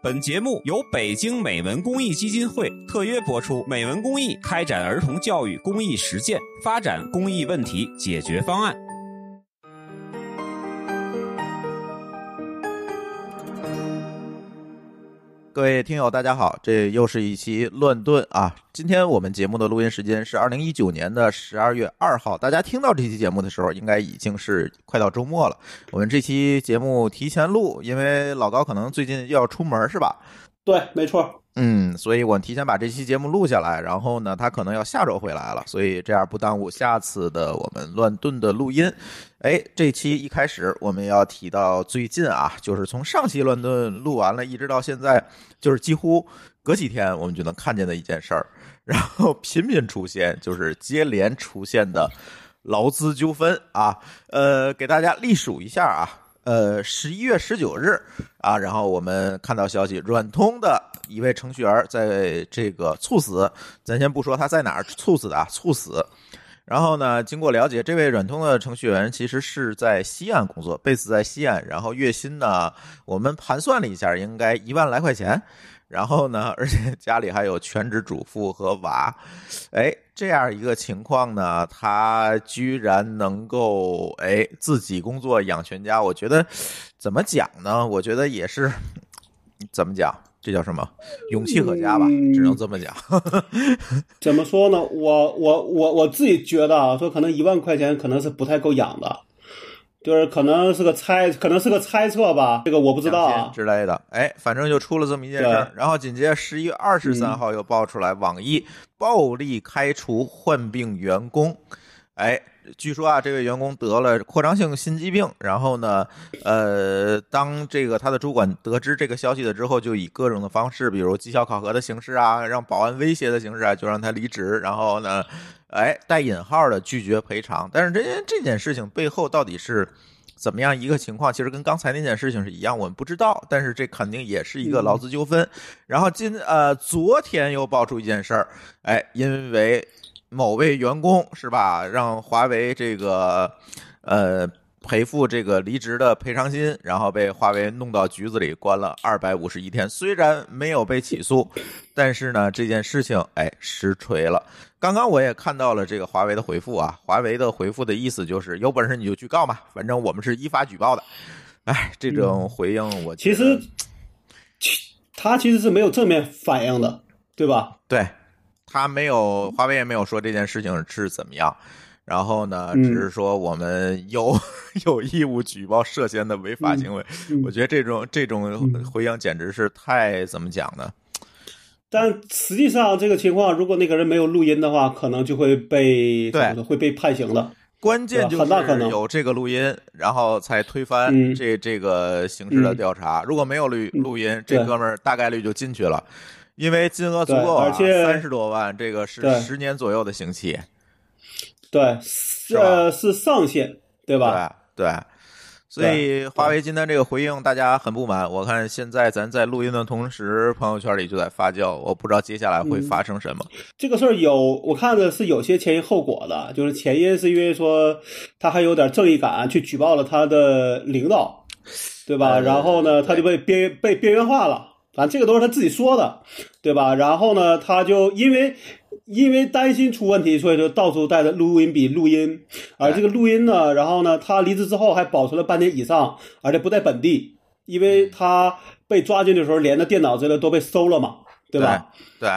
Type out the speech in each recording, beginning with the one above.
本节目由北京美文公益基金会特约播出。美文公益开展儿童教育公益实践，发展公益问题解决方案。各位听友，大家好，这又是一期乱炖啊！今天我们节目的录音时间是二零一九年的十二月二号，大家听到这期节目的时候，应该已经是快到周末了。我们这期节目提前录，因为老高可能最近又要出门，是吧？对，没错。嗯，所以我提前把这期节目录下来，然后呢，他可能要下周回来了，所以这样不耽误下次的我们乱炖的录音。哎，这期一开始我们要提到最近啊，就是从上期乱炖录完了，一直到现在，就是几乎隔几天我们就能看见的一件事儿，然后频频出现，就是接连出现的劳资纠纷啊。呃，给大家历数一下啊，呃，十一月十九日啊，然后我们看到消息，软通的一位程序员在这个猝死，咱先不说他在哪儿猝死的啊，猝死。然后呢，经过了解，这位软通的程序员其实是在西安工作贝斯在西安，然后月薪呢，我们盘算了一下，应该一万来块钱。然后呢，而且家里还有全职主妇和娃，哎，这样一个情况呢，他居然能够哎自己工作养全家，我觉得怎么讲呢？我觉得也是怎么讲，这叫什么？勇气可嘉吧，只能这么讲。怎么说呢？我我我我自己觉得啊，说可能一万块钱可能是不太够养的。就是可能是个猜，可能是个猜测吧，这个我不知道啊之类的。哎，反正就出了这么一件事儿。然后紧接着十一月二十三号又爆出来，网易暴力开除患病员工。哎，据说啊，这位员工得了扩张性心肌病。然后呢，呃，当这个他的主管得知这个消息了之后，就以各种的方式，比如绩效考核的形式啊，让保安威胁的形式啊，就让他离职。然后呢？哎，带引号的拒绝赔偿，但是这件这件事情背后到底是怎么样一个情况？其实跟刚才那件事情是一样，我们不知道。但是这肯定也是一个劳资纠纷。然后今呃，昨天又爆出一件事儿，哎，因为某位员工是吧，让华为这个呃。赔付这个离职的赔偿金，然后被华为弄到局子里关了二百五十一天。虽然没有被起诉，但是呢，这件事情哎实锤了。刚刚我也看到了这个华为的回复啊，华为的回复的意思就是有本事你就去告嘛，反正我们是依法举报的。哎，这种回应我其实，其他其实是没有正面反应的，对吧？对，他没有，华为也没有说这件事情是怎么样。然后呢，只是说我们有 有义务举报涉嫌的违法行为。我觉得这种这种回应简直是太怎么讲呢？但实际上，这个情况如果那个人没有录音的话，可能就会被对会被判刑了。关键就是有这个录音，然后才推翻这这个刑事的调查。如果没有录录音，这哥们儿大概率就进去了，因为金额足够而且三十多万，这个是十年左右的刑期。对，是是上限，对吧？对对，所以华为今天这个回应，大家很不满。我看现在咱在录音的同时，朋友圈里就在发酵，我不知道接下来会发生什么。这个事儿有，我看着是有些前因后果的，就是前因是因为说他还有点正义感，去举报了他的领导，对吧？然后呢，他就被边被边缘化了。反正这个都是他自己说的，对吧？然后呢，他就因为。因为担心出问题，所以就到处带着录音笔录音。而这个录音呢，然后呢，他离职之后还保存了半年以上，而且不在本地，因为他被抓进的时候连着电脑之类都被搜了嘛，对吧？对，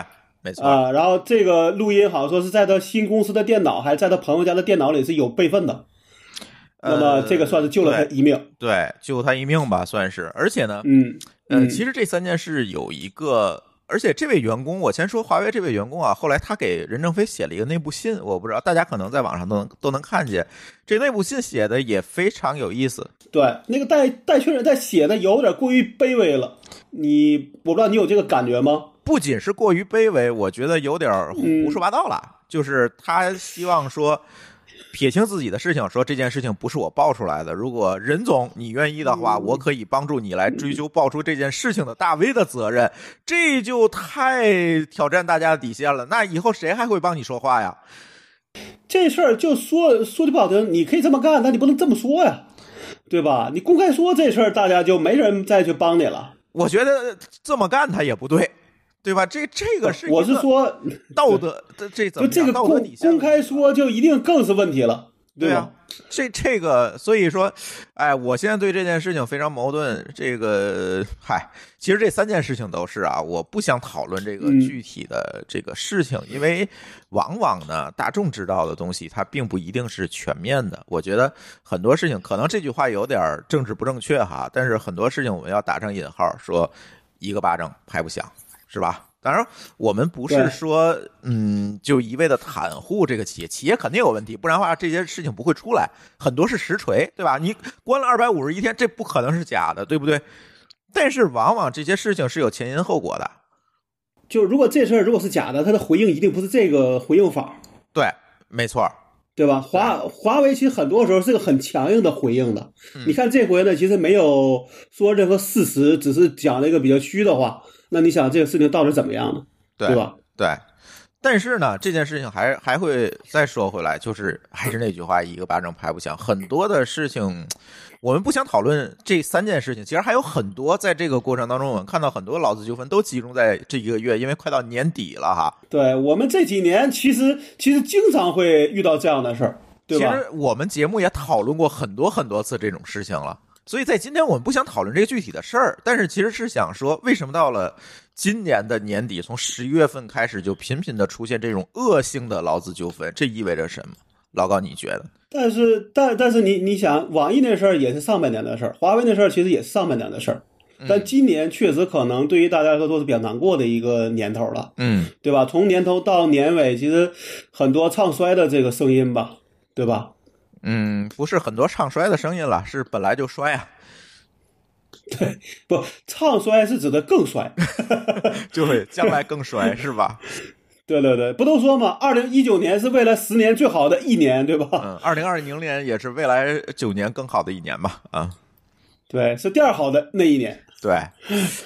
没错。啊，然后这个录音好像说是在他新公司的电脑，还是在他朋友家的电脑里是有备份的。那么这个算是救了他一命，对，救他一命吧，算是。而且呢，嗯，呃，其实这三件事有一个。而且这位员工，我先说华为这位员工啊，后来他给任正非写了一个内部信，我不知道大家可能在网上都能都能看见，这内部信写的也非常有意思。对，那个戴戴确认在写的有点过于卑微了，你我不知道你有这个感觉吗？不仅是过于卑微，我觉得有点胡说八道了，就是他希望说。撇清自己的事情，说这件事情不是我爆出来的。如果任总你愿意的话，我可以帮助你来追究爆出这件事情的大 V 的责任。这就太挑战大家的底线了。那以后谁还会帮你说话呀？这事儿就说说句不好听，你可以这么干，但你不能这么说呀，对吧？你公开说这事儿，大家就没人再去帮你了。我觉得这么干他也不对，对吧？这这个是我是说道德，这这怎么就这个公道德底线公开说，就一定更是问题了，吧？对啊，这这个，所以说，哎，我现在对这件事情非常矛盾。这个，嗨，其实这三件事情都是啊，我不想讨论这个嗯具体的这个事情，因为往往呢，大众知道的东西它并不一定是全面的。我觉得很多事情，可能这句话有点政治不正确哈，但是很多事情我们要打上引号，说一个巴掌拍不响，是吧？当然，我们不是说，嗯，就一味的袒护这个企业，企业肯定有问题，不然的话这些事情不会出来。很多是实锤，对吧？你关了二百五十一天，这不可能是假的，对不对？但是往往这些事情是有前因后果的，就如果这事儿如果是假的，他的回应一定不是这个回应法，对，没错，对吧？华华为其实很多时候是个很强硬的回应的。嗯你看这回呢，其实没有说任何事实，只是讲了一个比较虚的话。那你想这个事情到底怎么样呢？对对吧？对。但是呢，这件事情还还会再说回来，就是还是那句话，一个巴掌拍不响。很多的事情，我们不想讨论这三件事情，其实还有很多。在这个过程当中，我们看到很多劳资纠纷都集中在这一个月，因为快到年底了哈。对我们这几年其实其实经常会遇到这样的事儿，对吧？其实我们节目也讨论过很多很多次这种事情了，所以在今天我们不想讨论这个具体的事儿，但是其实是想说，为什么到了今年的年底，从十一月份开始就频频的出现这种恶性的劳资纠纷，这意味着什么？老高，你觉得？但是但但是你你想，网易那事儿也是上半年的事儿，华为那事儿其实也是上半年的事儿。嗯但今年确实可能对于大家来说都是比较难过的一个年头了，嗯，对吧？从年头到年尾，其实很多唱衰的这个声音吧，对吧？嗯，不是很多唱衰的声音了，是本来就衰啊，对不，唱衰是指的更衰。就会将来更衰，是吧？对对对，不都说嘛，二零一九年是未来十年最好的一年，对吧？嗯，二零二零年也是未来九年更好的一年吧？啊、对，是第二好的那一年。对，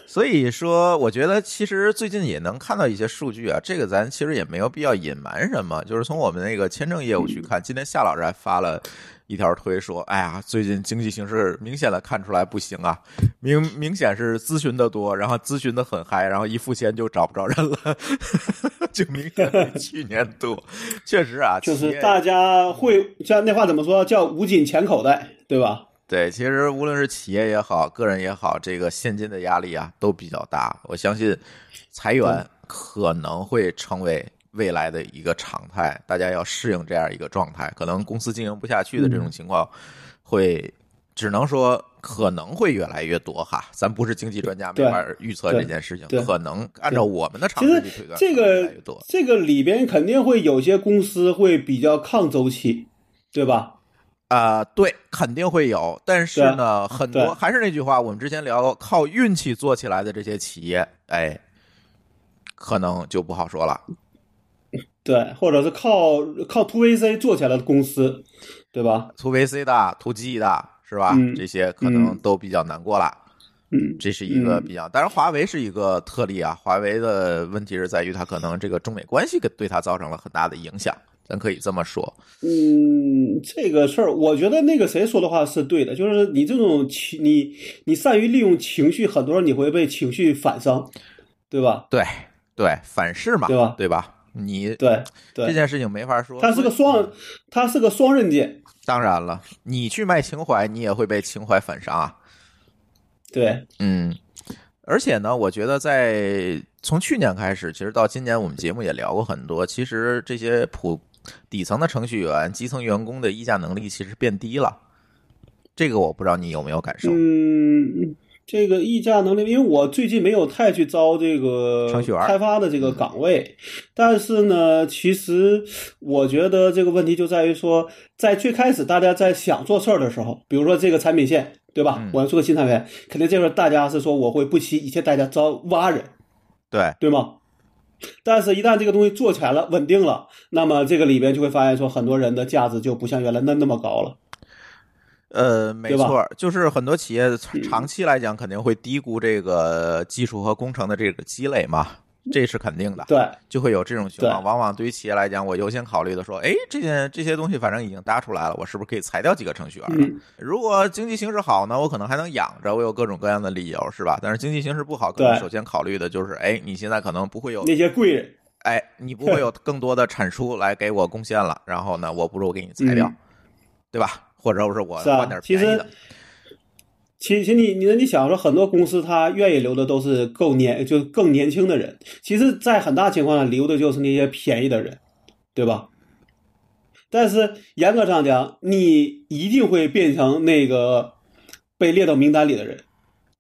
所以说，我觉得其实最近也能看到一些数据啊，这个咱其实也没有必要隐瞒什么。就是从我们那个签证业务去看，今天夏老师还发了一条推说，哎呀，最近经济形势明显的看出来不行啊，明明显是咨询的多，然后咨询的很嗨，然后一付钱就找不着人了，就明显比去年多。确实啊，就是大家会像那话怎么说，叫捂紧钱口袋，对吧？对，其实无论是企业也好，个人也好，这个现金的压力啊都比较大。我相信裁员可能会成为未来的一个常态，大家要适应这样一个状态。可能公司经营不下去的这种情况，会只能说可能会越来越多哈。咱不是经济专家，没法预测这件事情对，可能按照我们的常识去推断，这个。这个里边肯定会有些公司会比较抗周期，对吧？啊、对，肯定会有，但是呢，很多还是那句话，我们之前聊过，靠运气做起来的这些企业，哎，可能就不好说了。对，或者是靠靠 to VC 做起来的公司，对吧？图 VC 的、图 G 的，是吧？嗯这些可能嗯都比较难过了。嗯，这是一个嗯比较，当然华为是一个特例啊。华为的问题是在于它可能这个中美关系给对它造成了很大的影响，咱可以这么说。嗯，这个事儿，我觉得那个谁说的话是对的，就是你这种情，你你善于利用情绪，很多时候你会被情绪反伤，对吧？对对，反噬嘛，对吧对吧？你对对，这件事情没法说，它是个双，它是个双刃剑，当然了，你去卖情怀，你也会被情怀反伤啊。对，嗯，而且呢，我觉得在从去年开始，其实到今年，我们节目也聊过很多。其实这些普底层的程序员、基层员工的议价能力其实变低了。这个我不知道你有没有感受？嗯，这个议价能力，因为我最近没有太去招这个程序员开发的这个岗位，但是呢，其实我觉得这个问题就在于说，在最开始大家在想做事儿的时候，比如说这个产品线，对吧？嗯我要做个新产品，肯定这时候大家是说我会不惜一切代价招挖人，对，对吗？但是，一旦这个东西做起来了、稳定了，那么这个里边就会发现说，很多人的价值就不像原来那那么高了。呃，没错，就是很多企业长期来讲肯定会低估这个技术和工程的这个积累嘛。这是肯定的。对，就会有这种情况。往往对于企业来讲，我优先考虑的说，哎，这件这些东西反正已经搭出来了，我是不是可以裁掉几个程序员如果经济形势好呢，我可能还能养着，我有各种各样的理由，是吧？但是经济形势不好，可能首先考虑的就是，哎，你现在可能不会有，那些贵人，哎，你不会有更多的产出来给我贡献了，然后呢，我不如给你裁掉，嗯对吧？或者是我是啊换点便宜的，其实你你你想说，很多公司他愿意留的都是够年，就更年轻的人。其实，在很大情况下，留的就是那些便宜的人，对吧？但是严格上讲，你一定会变成那个被列到名单里的人。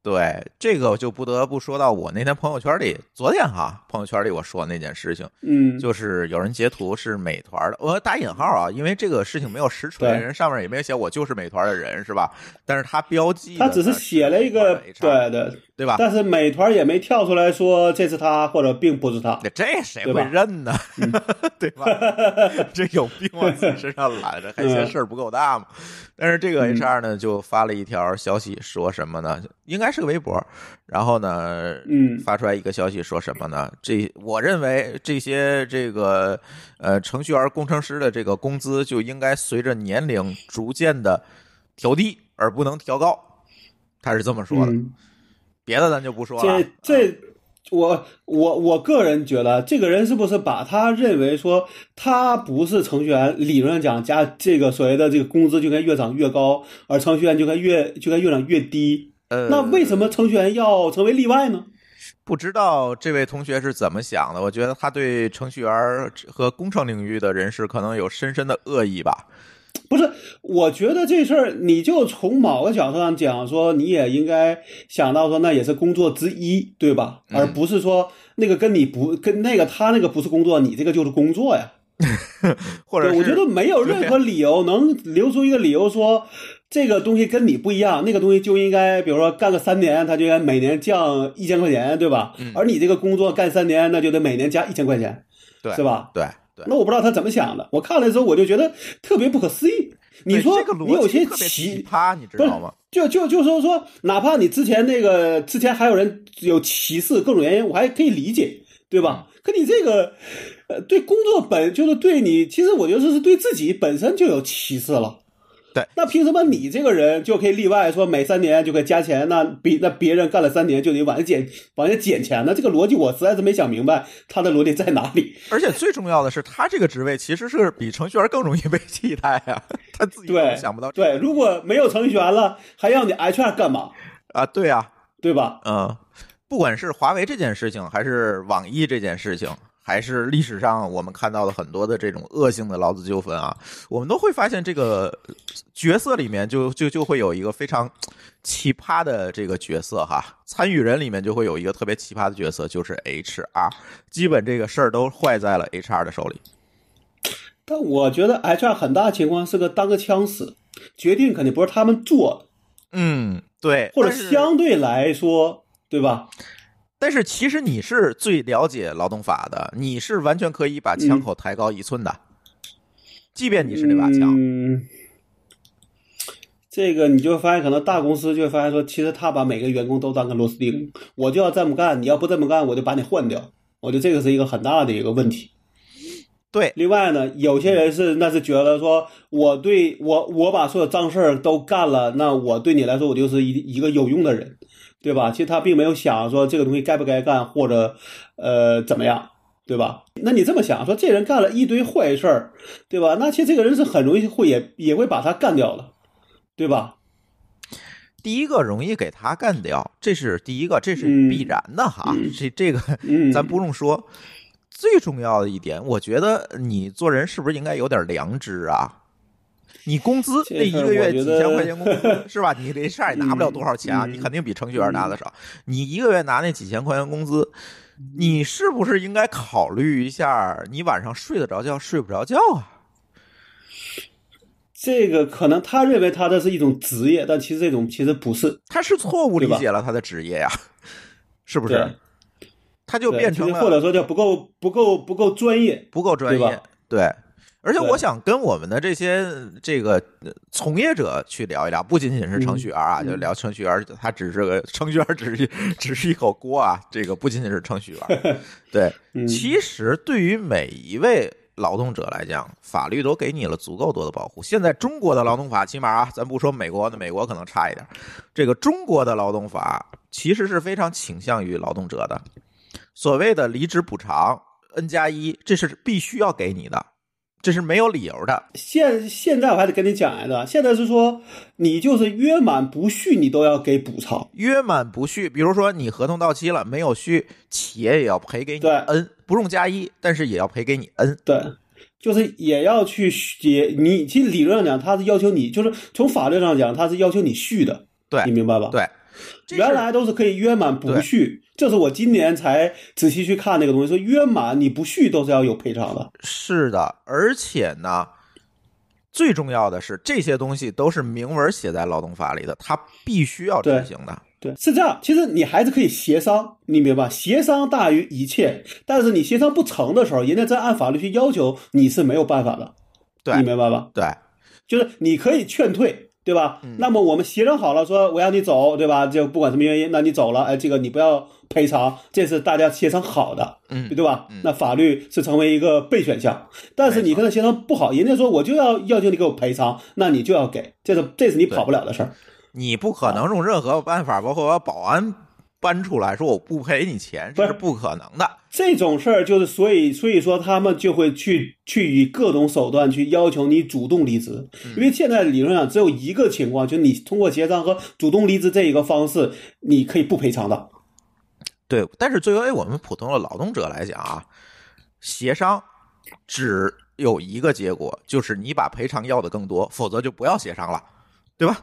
对，这个就不得不说到我那天朋友圈里，昨天哈，朋友圈里我说那件事情，嗯，就是有人截图是美团的，我打引号啊，因为这个事情没有实锤，人上面也没有写我就是美团的人是吧？但是他标记他只是写了一个对对，对吧？但是美团也没跳出来说这是他或者并不是他。这谁会对吧嗯认呢？对吧？这有病往自己身上揽着，还嫌事儿不够大吗？但是这个嗯 HR 呢，就发了一条消息，说什么呢？应该是个微博，然后呢，嗯发出来一个消息，说什么呢？这我认为这些这个呃程序员、工程师的这个工资就应该随着年龄逐渐的调低，而不能调高。他是这么说的，嗯别的咱就不说了。这这，我我我个人觉得，这个人是不是把他认为说他不是程序员，理论上讲加这个所谓的这个工资就该越涨越高，而程序员就该越就该越涨越低？呃，那为什么程序员要成为例外呢？不知道这位同学是怎么想的？我觉得他对程序员和工程领域的人士可能有深深的恶意吧。不是，我觉得这事儿，你就从某个角度上讲，说你也应该想到说，那也是工作之一，对吧？嗯而不是说那个跟你不跟那个他那个不是工作，你这个就是工作呀。或者我觉得没有任何理由能留出一个理由说这个东西跟你不一样，那个东西就应该，比如说干个三年，他就应该每年降一千块钱，对吧？嗯而你这个工作干三年，那就得每年加一千块钱，对是吧？对对，那我不知道他怎么想的，我看了之后我就觉得特别不可思议。你说你有些奇奇葩，你知道吗？就就就说说，哪怕你之前那个之前还有人有歧视各种原因，我还可以理解，对吧？可你这个，呃，对工作本就是对你，其实我觉得是对自己本身就有歧视了。对，那凭什么你这个人就可以例外，说每三年就可以加钱？那比那别人干了三年就得往下减往下减钱呢？这个逻辑我实在是没想明白，他的逻辑在哪里？而且最重要的是，他这个职位其实是比程序员更容易被替代呀、他自己想不到这个对，如果没有程序员了，还要你 HR 干嘛？啊，对啊，对吧？嗯，不管是华为这件事情，还是网易这件事情，还是历史上我们看到的很多的这种恶性的劳资纠纷啊，我们都会发现这个角色里面就就就会有一个非常奇葩的这个角色哈，参与人里面就会有一个特别奇葩的角色，就是 HR，基本这个事儿都坏在了 HR 的手里。但我觉得 HR 很大情况是个当个枪使，决定肯定不是他们做的，嗯，对，或者相对来说，对吧？但是其实你是最了解劳动法的，你是完全可以把枪口抬高一寸的，即便你是那把枪。嗯，这个你就发现，可能大公司就会发现说，其实他把每个员工都当个螺丝钉，我就要这么干，你要不这么干，我就把你换掉。我觉得这个是一个很大的一个问题。对，另外呢，有些人是那是觉得说，我对我我把所有脏事儿都干了，那我对你来说，我就是一一个有用的人，对吧？其实他并没有想说这个东西该不该干，或者呃怎么样，对吧？那你这么想说，这人干了一堆坏事儿，对吧？那其实这个人是很容易会也也会把他干掉的，对吧？第一个容易给他干掉，这是第一个，这是嗯必然的哈。这这个嗯，咱不用说。最重要的一点，我觉得你做人是不是应该有点良知啊？你工资那一个月几千块钱工资 是吧？你这事儿也拿不了多少钱你肯定比程序员拿的少。你一个月拿那几千块钱工资，你是不是应该考虑一下，你晚上睡得着觉睡不着觉啊？这个可能他认为他的是一种职业，但其实这种其实不是，他是错误理解了他的职业呀，是不是？他就变成了或者说叫不够不够不够专业，不够专业对，对。而且我想跟我们的这些这个呃从业者去聊一聊，不仅仅是程序员啊，嗯就聊程序员，他只是个 程序员，只是 只是一口锅啊。这个不仅仅是程序员，对，嗯其实对于每一位劳动者来讲，法律都给你了足够多的保护。现在中国的劳动法，起码啊，咱不说美国的，美国可能差一点，这个中国的劳动法其实是非常倾向于劳动者的。所谓的离职补偿 N 加一，这是必须要给你的，这是没有理由的。现现在我还得跟你讲来的，现在是说你就是约满不续，你都要给补偿。约满不续，比如说你合同到期了没有续，企业也要赔给你对 N，不用加一，但是也要赔给你 N。对，就是也要去续你。其实理论上讲，他是要求你，就是从法律上讲，他是要求你续的，对你明白吧？，对，原来都是可以约满不续，这是我今年才仔细去看那个东西，说约满你不续都是要有赔偿的。是的，而且呢，最重要的是这些东西都是明文写在劳动法里的，它必须要执行的。对，是这样。其实你还是可以协商，你明白吧？协商大于一切。但是你协商不成的时候，人家再按法律去要求，你是没有办法的。对你明白吧？对，就是你可以劝退，对吧？嗯那么我们协商好了，说我让你走，对吧？就不管什么原因，那你走了，哎，这个你不要赔偿，这是大家协商好的，嗯对吧？那法律是成为一个备选项，但是你跟他协商不好，人家说我就要要求你给我赔偿，那你就要给，这是这是你跑不了的事儿。你不可能用任何办法，包括保安搬出来说我不赔你钱，这是不可能的。这种事儿就是，所以所以说他们就会去去以各种手段去要求你主动离职，因为现在理论上只有一个情况，就是你通过协商和主动离职这一个方式，你可以不赔偿的。对，但是作为我们普通的劳动者来讲啊，协商只有一个结果，就是你把赔偿要的更多，否则就不要协商了，对吧？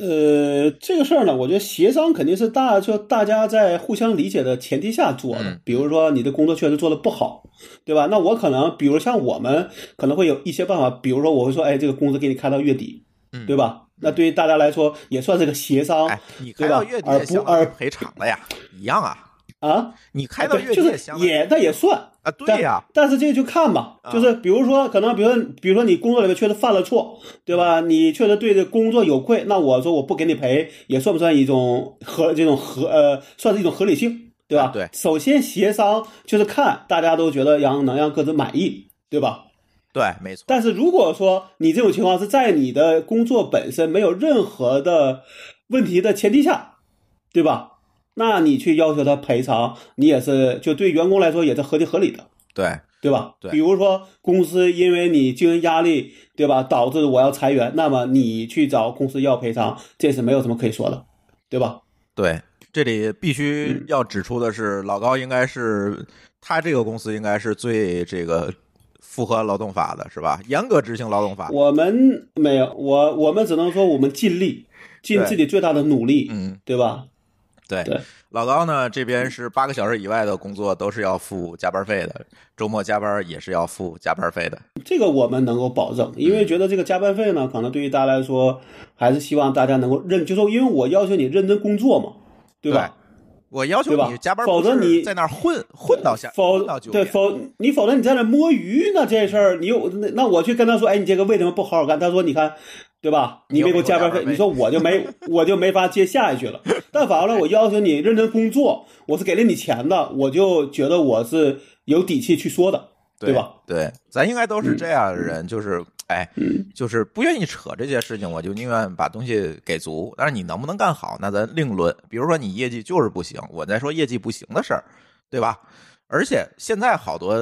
呃，这个事儿呢，我觉得协商肯定是大就大家在互相理解的前提下做的。嗯比如说你的工作确实做的不好，对吧？那我可能，比如像我们可能会有一些办法，比如说我会说，哎，这个工资给你开到月底，嗯对吧？那对于大家来说也算是个协商哎，你对吧开到月底而不而赔偿了呀，一样啊。啊。你开到月底就是也，那也算啊，对呀，但但是这个就看吧，啊就是比如说，可能比如说，比如说你工作里面确实犯了错，对吧？你确实对这工作有愧，那我说我不给你赔，也算不算一种合这种合呃，算是一种合理性，对吧？啊对首先协商就是看大家都觉得让能让各自满意，对吧？对，没错，但是如果说你这种情况是在你的工作本身没有任何的问题的前提下，对吧？那你去要求他赔偿，你也是就对员工来说也是合情合理的，对，对吧？对比如说公司因为你经营压力，对吧，导致我要裁员，那么你去找公司要赔偿，这是没有什么可以说的，对吧？对，这里必须嗯要指出的是，老高应该是他这个公司应该是最这个符合劳动法的，是吧？严格执行劳动法。我们没有，我我们只能说我们尽力，尽自己最大的努力，嗯，对吧？对对老高呢这边是八个小时以外的工作都是要付加班费的，周末加班也是要付加班费的。这个我们能够保证，因为觉得这个加班费呢，可能对于大家来说，还是希望大家能够认，就说因为我要求你认真工作嘛，对吧？我要求你加班，否则你在那儿混混到下否。对否你否则你在那摸鱼，呢这事儿你有那那我去跟他说，哎，你这个为什么不好好干？他说你看，对吧？你又你没给我加班费，你说我就没 我就没法接下一句了。但反过来，我要求你认真工作，我是给了你钱的，我就觉得我是有底气去说的，对吧？？对，咱应该都是这样的人，就是哎，嗯，就是不愿意扯这些事情，我就宁愿把东西给足。但是你能不能干好，那咱另论。比如说你业绩就是不行，我再说业绩不行的事儿，对吧？而且现在好多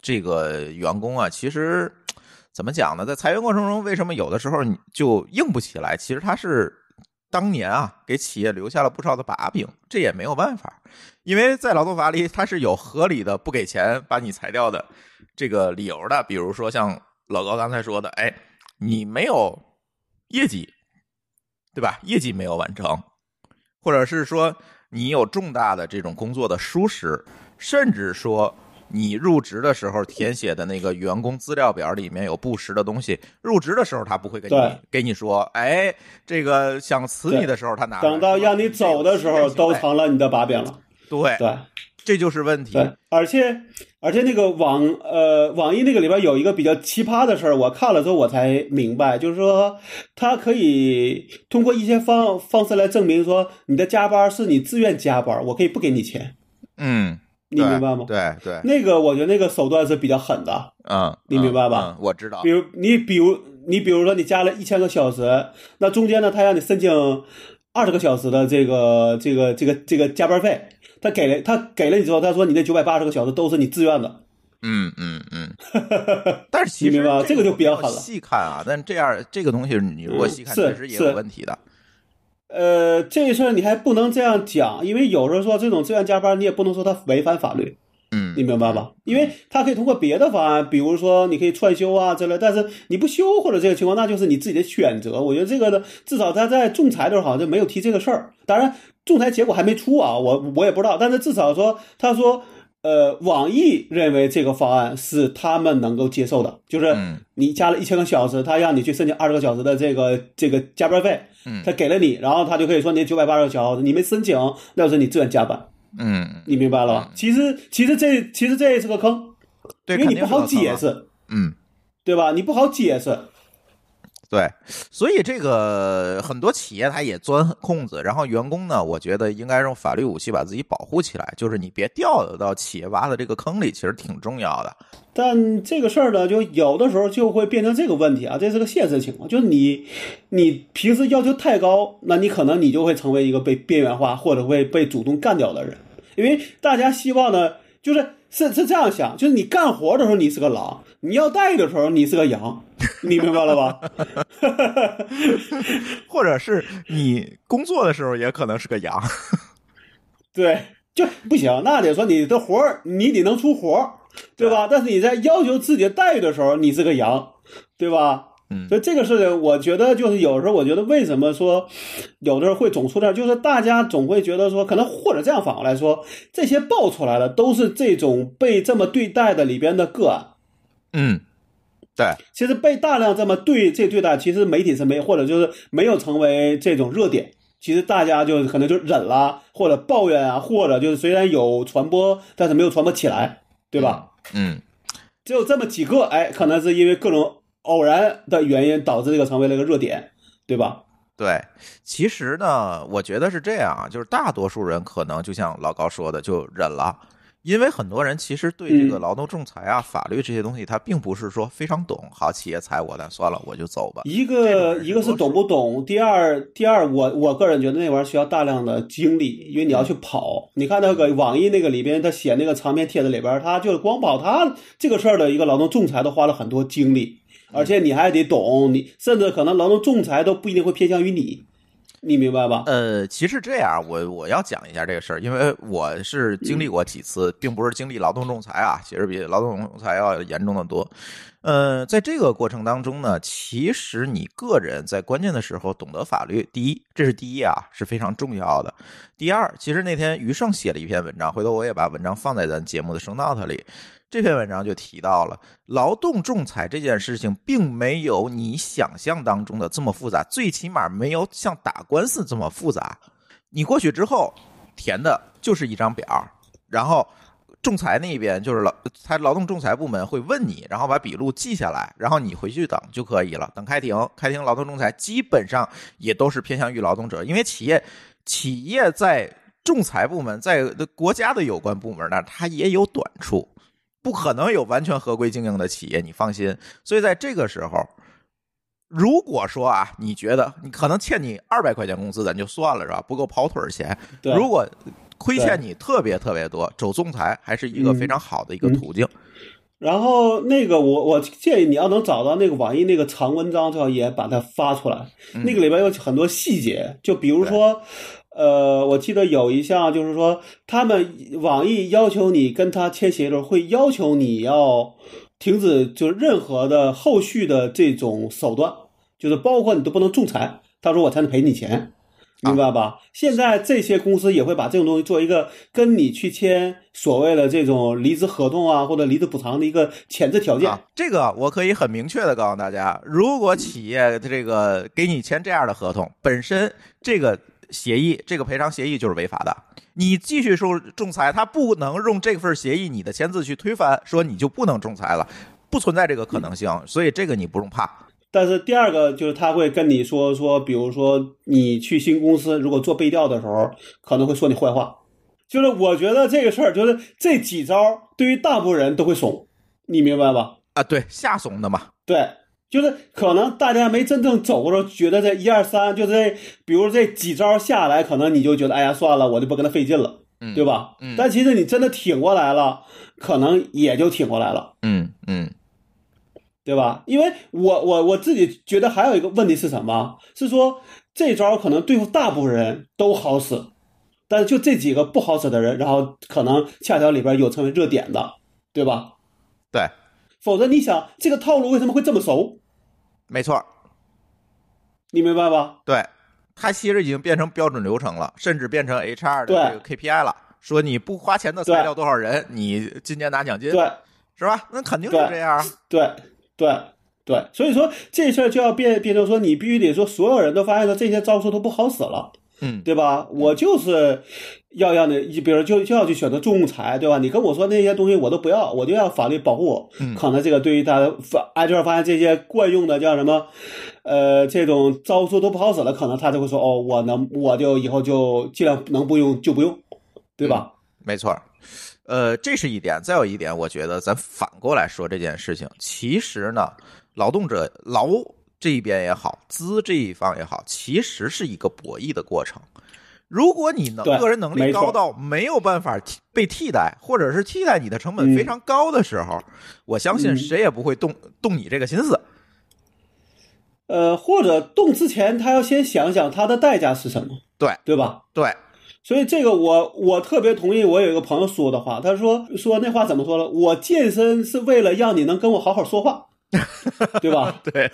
这个员工啊，其实怎么讲呢？在裁员过程中，为什么有的时候你就硬不起来？其实他是当年啊，给企业留下了不少的把柄，这也没有办法，因为在劳动法里，它是有合理的不给钱把你裁掉的这个理由的。比如说像老高刚才说的，哎，你没有业绩，对吧？业绩没有完成，或者是说你有重大的这种工作的疏失，甚至说你入职的时候填写的那个员工资料表里面有不实的东西，入职的时候他不会跟你对跟你说，哎，这个想辞你的时候他拿等到让你走的时候，都成成了你的把柄了。对，对这就是问题。对，而且而且那个网呃网易那个里边有一个比较奇葩的事儿，我看了之后我才明白，就是说他可以通过一些方方式来证明说你的加班是你自愿加班，我可以不给你钱，嗯，你明白吗？对对，那个我觉得那个手段是比较狠的，嗯，你明白吧嗯？嗯我知道比。如你比如你比如说你加了一千个小时，那中间呢他让你申请二十个小时的这个这个这个这个加班费，他给了他给了你之后，他说你那九百八十个小时都是你自愿的，嗯嗯嗯。但是其实你明白吗这个就比较狠了细看啊，但这样这个东西你如果细看，确实也有问题的。呃，这事儿你还不能这样讲，因为有时候说这种自愿加班，你也不能说他违反法律，嗯你明白吧？因为他可以通过别的方案，比如说你可以串休啊之类，但是你不休或者这个情况，那就是你自己的选择。我觉得这个呢，至少他在仲裁的时候好像就没有提这个事儿。当然，仲裁结果还没出啊，我我也不知道，但是至少说他说。呃，网易认为这个方案是他们能够接受的，就是嗯你加了一千个小时，他让你去申请二十个小时的这个这个加班费，嗯他给了你，然后他就可以说你九百八十个小时你没申请，那就是你自愿加班，嗯，你明白了吧？其实其实这其实这也是个坑，对，因为你不好。解释，嗯，对吧？你不好解释，对，所以这个很多企业它也钻空子，然后员工呢，我觉得应该用法律武器把自己保护起来，就是你别掉到企业挖的这个坑里，其实挺重要的。但这个事儿呢，就有的时候就会变成这个问题啊，这是个现实情况，就是你你平时要求太高，那你可能你就会成为一个被边缘化或者会被主动干掉的人，因为大家希望呢，就是是是这样想，就是你干活的时候你是个狼，你要带的时候你是个羊，你明白了吧？或者是你工作的时候也可能是个羊。对，就不行，那得说你的活儿你得能出活儿，对吧？但是你在要求自己的待遇的时候，你是个羊，对吧？嗯所以这个事情，我觉得就是有时候，我觉得为什么说有的时候会总出点，就是大家总会觉得说，可能或者这样反过来说，这些爆出来的都是这种被这么对待的里边的个案。嗯，对，其实被大量这么对这对待，其实媒体是没或者就是没有成为这种热点。其实大家就可能就忍了，或者抱怨啊，或者就是虽然有传播，但是没有传播起来，对吧？嗯只有这么几个，哎，可能是因为各种偶然的原因导致这个成为了一个热点，对吧？对，其实呢，我觉得是这样啊，就是大多数人可能就像老高说的，就忍了。因为很多人其实对这个嗯劳动仲裁啊、法律这些东西，他并不是说非常懂。好，企业裁我的，算了，我就走吧。一个一个是懂不懂，第二第二我我个人觉得那玩意儿需要大量的精力，因为你要嗯去跑。你看那个网易那个里边，他写那个长篇帖子里边，他就光跑他这个事儿的一个劳动仲裁都花了很多精力，而且你还得懂，你甚至可能劳动仲裁都不一定会偏向于你，你明白吧？呃，其实这样，我我要讲一下这个事儿，因为我是经历过几次，并不是经历劳动仲裁啊，其实比劳动仲裁要严重的多。呃，在这个过程当中呢，其实你个人在关键的时候懂得法律，第一，这是第一啊，是非常重要的。第二，其实那天余胜写了一篇文章，回头我也把文章放在咱节目的声 note 里。这篇文章就提到了劳动仲裁这件事情，并没有你想象当中的这么复杂，最起码没有像打官司这么复杂。你过去之后填的就是一张表，然后仲裁那边就是劳他劳动仲裁部门会问你，然后把笔录记下来，然后你回去等就可以了。等开庭，开庭劳动仲裁基本上也都是偏向于劳动者，因为企业企业在仲裁部门在国家的有关部门那儿，它也有短处。不可能有完全合规经营的企业，你放心。所以在这个时候，如果说啊，你觉得你可能欠你二百块钱工资，咱就算了是吧？不够跑腿儿钱。对，如果亏欠你特别特别多，走仲裁还是一个非常好的一个途径。然后那个我我建议你要能找到那个网易那个长文章，最好也把它发出来。嗯那个里边有很多细节，就比如说，呃，我记得有一项就是说，他们网易要求你跟他签协议的时候，会要求你要停止就是任何的后续的这种手段，就是包括你都不能仲裁，他说我才能赔你钱。明白吧？现在这些公司也会把这种东西做一个跟你去签所谓的这种离职合同啊，或者离职补偿的一个前置条件。啊，这个我可以很明确的告诉大家，如果企业这个给你签这样的合同，本身这个协议，这个赔偿协议就是违法的。你继续说仲裁，他不能用这份协议你的签字去推翻，说你就不能仲裁了，不存在这个可能性。所以这个你不用怕。但是第二个就是他会跟你说说，比如说你去新公司，如果做背调的时候，可能会说你坏话。就是我觉得这个事儿，就是这几招对于大部分人都会怂，你明白吧？啊，对，吓怂的嘛。对，就是可能大家没真正走过时候，觉得这一二三，就这，比如这几招下来，可能你就觉得，哎呀，算了，我就不跟他费劲了，嗯对吧？嗯但其实你真的挺过来了，可能也就挺过来了。嗯嗯对吧？因为我我我自己觉得还有一个问题是什么？是说这招可能对付大部分人都好使，但是就这几个不好使的人，然后可能恰巧里边有成为热点的，对吧？对，否则你想这个套路为什么会这么熟？没错，你明白吧？对，它其实已经变成标准流程了，甚至变成 HR 的这个 KPI 了。说你不花钱的裁掉多少人，你今年拿奖金，对是吧？那肯定是这样啊。对对对，所以说这事儿就要变变成说，你必须得说所有人都发现说这些招数都不好使了。嗯，对吧？我就是要让你，比如就就要去选择仲裁，对吧？你跟我说那些东西我都不要，我就要法律保护我。嗯可能这个对于他发挨这发现这些惯用的叫什么，呃，这种招数都不好使了，可能他就会说哦，我能我就以后就尽量能不用就不用，对吧？没错。呃，这是一点。再有一点，我觉得咱反过来说这件事情，其实呢，劳动者劳这一边也好，资这一方也好，其实是一个博弈的过程。如果你能个人能力高到没有办法替被替代，或者是替代你的成本非常高的时候，我相信嗯谁也不会动动你这个心思。呃，或者动之前他要先想想他的代价是什么，对对吧？对，所以这个我我特别同意我有一个朋友说的话，他说说那话怎么说了？我健身是为了让你能跟我好好说话，对吧？对，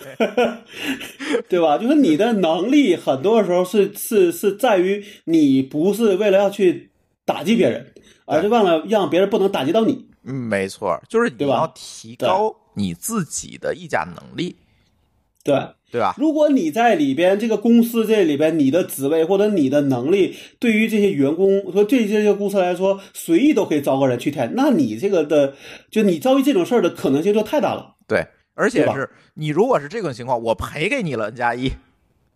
对吧？就是你的能力很多时候是是是在于你不是为了要去打击别人，而是为了让别人不能打击到你。嗯，没错，就是你对吧要提高你自己的议价能力，对，对吧？如果你在里边这个公司这里边，你的职位或者你的能力，对于这些员工和对这些公司来说，随意都可以招个人去填，那你这个的，就你遭遇这种事儿的可能性就太大了。对，而且是你如果是这种情况，我赔给你了 N 加一，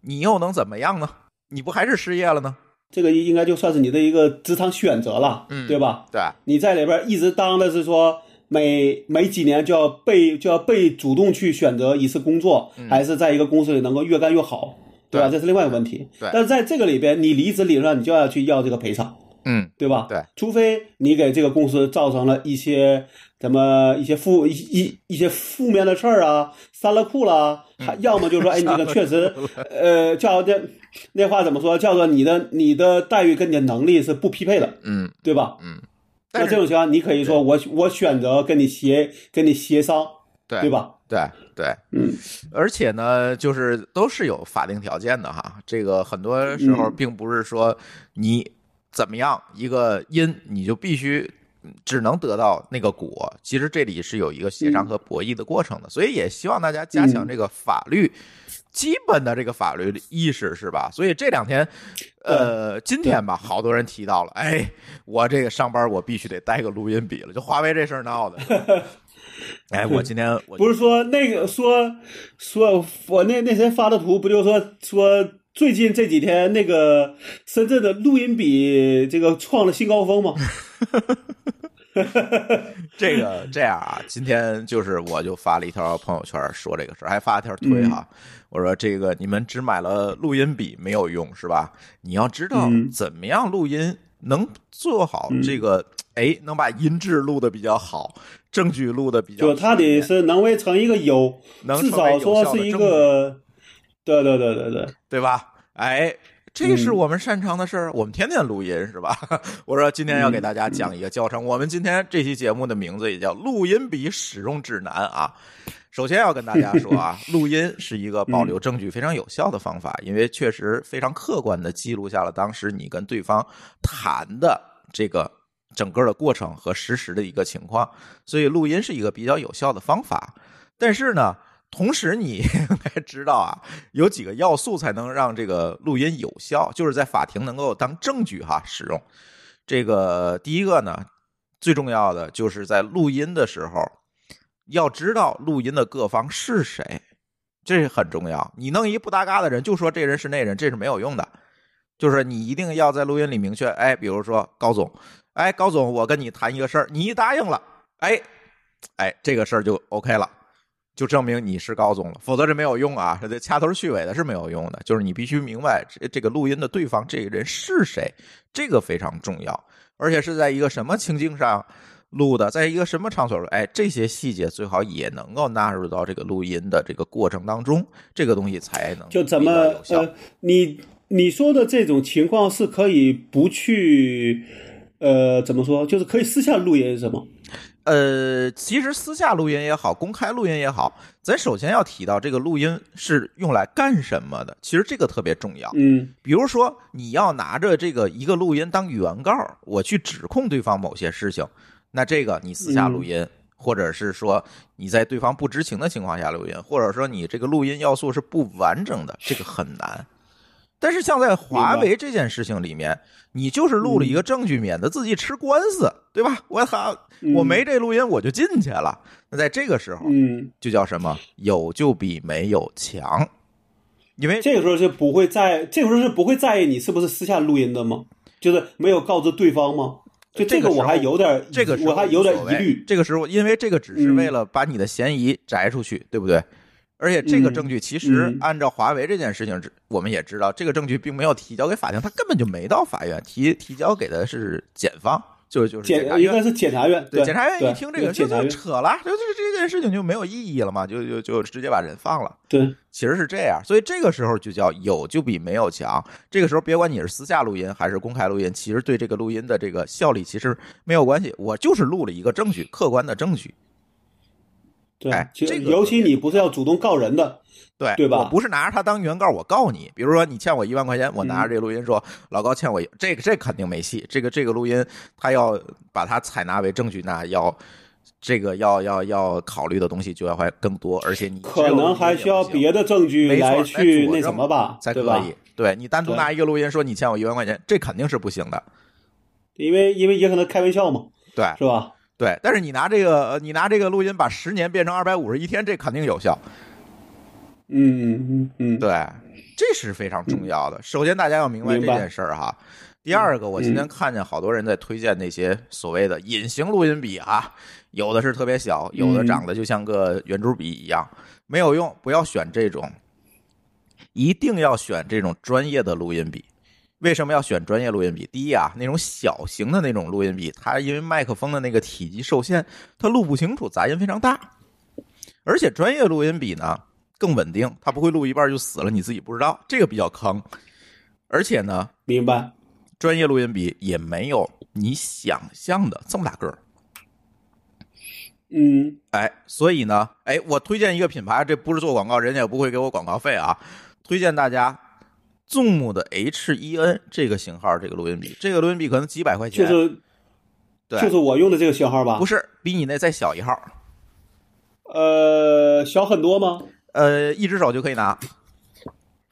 你又能怎么样呢？你不还是失业了呢？这个应该就算是你的一个职场选择了，嗯对吧？对，你在里边一直当的是说每每几年就要被就要被主动去选择一次工作，还是在一个公司里能够越干越好，对吧？对这是另外一个问题。对但是在这个里边，你离职理论上你就要去要这个赔偿，嗯，对吧？对，除非你给这个公司造成了一些怎么一些负一一一些负面的事儿啊，删了库啦，还要么就是说，哎，你这个确实，呃，叫这那话怎么说？叫做你的你的待遇跟你的能力是不匹配的，嗯对吧？嗯，那这种情况，你可以说我我选择跟你协跟你协商，对对？吧？对对，嗯，而且呢，就是都是有法定条件的哈。这个很多时候嗯并不是说你怎么样一个因，你就必须只能得到那个果。其实这里是有一个协商和博弈的过程的，所以也希望大家加强嗯这个法律。基本的这个法律意识是吧？所以这两天，呃，今天吧，好多人提到了，哎，我这个上班我必须得带个录音笔了，就华为这事儿闹的。哎，我今天我不是说那个说说我那那谁发的图，不就说说最近这几天那个深圳的录音笔这个创了新高峰吗？这个这样啊，今天就是我就发了一条朋友圈说这个事儿，还发了条推哈。我说这个你们只买了录音笔没有用是吧？你要知道嗯怎么样录音能做好这个，哎，能把音质录的比较好，证据录的比较就它得是能为成一个有，至能至少说是一个，对对对对对，对吧？哎，这是我们擅长的事儿，我们天天录音是吧？我说今天要给大家讲一个教程，我们今天这期节目的名字也叫《录音笔使用指南》啊。首先要跟大家说啊，录音是一个保留证据非常有效的方法，因为确实非常客观的记录下了当时你跟对方谈的这个整个的过程和实时的一个情况，所以录音是一个比较有效的方法。但是呢，同时，你 应该知道啊，有几个要素才能让这个录音有效，就是在法庭能够当证据哈使用。这个第一个呢，最重要的就是在录音的时候，要知道录音的各方是谁，这是很重要。你弄一不搭嘎的人，就说这人是那人，这是没有用的。就是你一定要在录音里明确，哎，比如说高总，哎，高总，我跟你谈一个事儿，你一答应了，哎，哎，这个事儿就 OK 了，就证明你是高总了，否则这没有用啊，这掐头去尾的是没有用的。就是你必须明白这这个录音的对方这个人是谁，这个非常重要，而且是在一个什么情境上录的，在一个什么场所录，哎，这些细节最好也能够纳入到这个录音的这个过程当中，这个东西才能就怎么。呃，你你说的这种情况是可以不去，呃，怎么说？就是可以私下录音是吗？呃，其实私下录音也好，公开录音也好，咱首先要提到这个录音是用来干什么的。其实这个特别重要。嗯比如说，你要拿着这个一个录音当原告，我去指控对方某些事情，那这个你私下录音，或者是说你在对方不知情的情况下录音，或者说你这个录音要素是不完整的，这个很难。但是像在华为这件事情里面，你就是录了一个证据，免得自己吃官司，对吧？我好，我没这录音我就进去了。那在这个时候，嗯，就叫什么？有就比没有强，因为这个时候是不会在，这个时候是不会在意你是不是私下录音的吗？就是没有告知对方吗？就这个我还有点，这个我还有点疑虑。这个时候，因为这个只是为了把你的嫌疑摘出去，对不对？而且这个证据其实嗯按照华为这件事情，我们也知道，这个证据并没有提交给法庭，他根本就没到法院，提提交给的是检方，就就是检察院。检应该是检察院，对，检察院一听这个就就扯了，就这这件事情就没有意义了嘛，就就就直接把人放了。对，其实是这样，所以这个时候就叫有就比没有强。这个时候，别管你是私下录音还是公开录音，其实对这个录音的这个效力其实没有关系。我就是录了一个证据，客观的证据。对哎，就这个尤其你不是要主动告人的，对对吧我不是拿着它当原告，我告你。比如说你欠我一万块钱，我拿着这个录音说、老高欠我，这个这肯定没戏。这个这个录音他要把它采纳为证据，那要这个要要要考虑的东西就要会更多，而且你可能还需要别的证据来来去那什么吧，才可？以。对你单独拿一个录音说你欠我一万块钱，这肯定是不行的。因为因为也可能开玩笑嘛，对是吧？对，但是你拿这个呃你拿这个录音把十年变成二百五十一天，这肯定有效。嗯嗯嗯，对，这是非常重要的。首先，大家要明白这件事儿哈。第二个，我今天看见好多人在推荐那些所谓的隐形录音笔啊，有的是特别小，有的长得就像个圆珠笔一样，没有用，不要选这种，一定要选这种专业的录音笔。为什么要选专业录音笔？第一啊，那种小型的那种录音笔，它因为麦克风的那个体积受限，它录不清楚，杂音非常大。而且专业录音笔呢更稳定，它不会录一半就死了，你自己不知道，这个比较坑。而且呢，明白。专业录音笔也没有你想象的这么大个儿。嗯，哎，所以呢，哎，我推荐一个品牌，这不是做广告，人家也不会给我广告费啊。推荐大家 Zoom 的 H E N 这个型号这个录音笔，这个录音笔可能几百块钱，就是对，就是我用的这个型号吧？不是比你那再小一号，呃，小很多吗？呃，一只手就可以拿，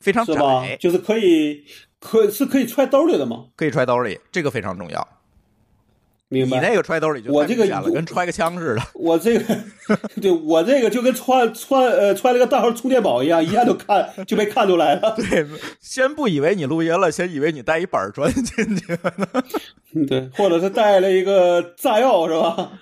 非常就是可以可是可以揣兜里的吗？可以揣兜里，这个非常重要。你明白？那个揣兜里就我这个跟揣个枪似的。我这个，对我这个就跟揣揣呃揣了个大号充电宝一样，一下就看就被看出来了。对，先不以为你录音了，先以为你带一板砖进去。对，或者是带了一个炸药是吧？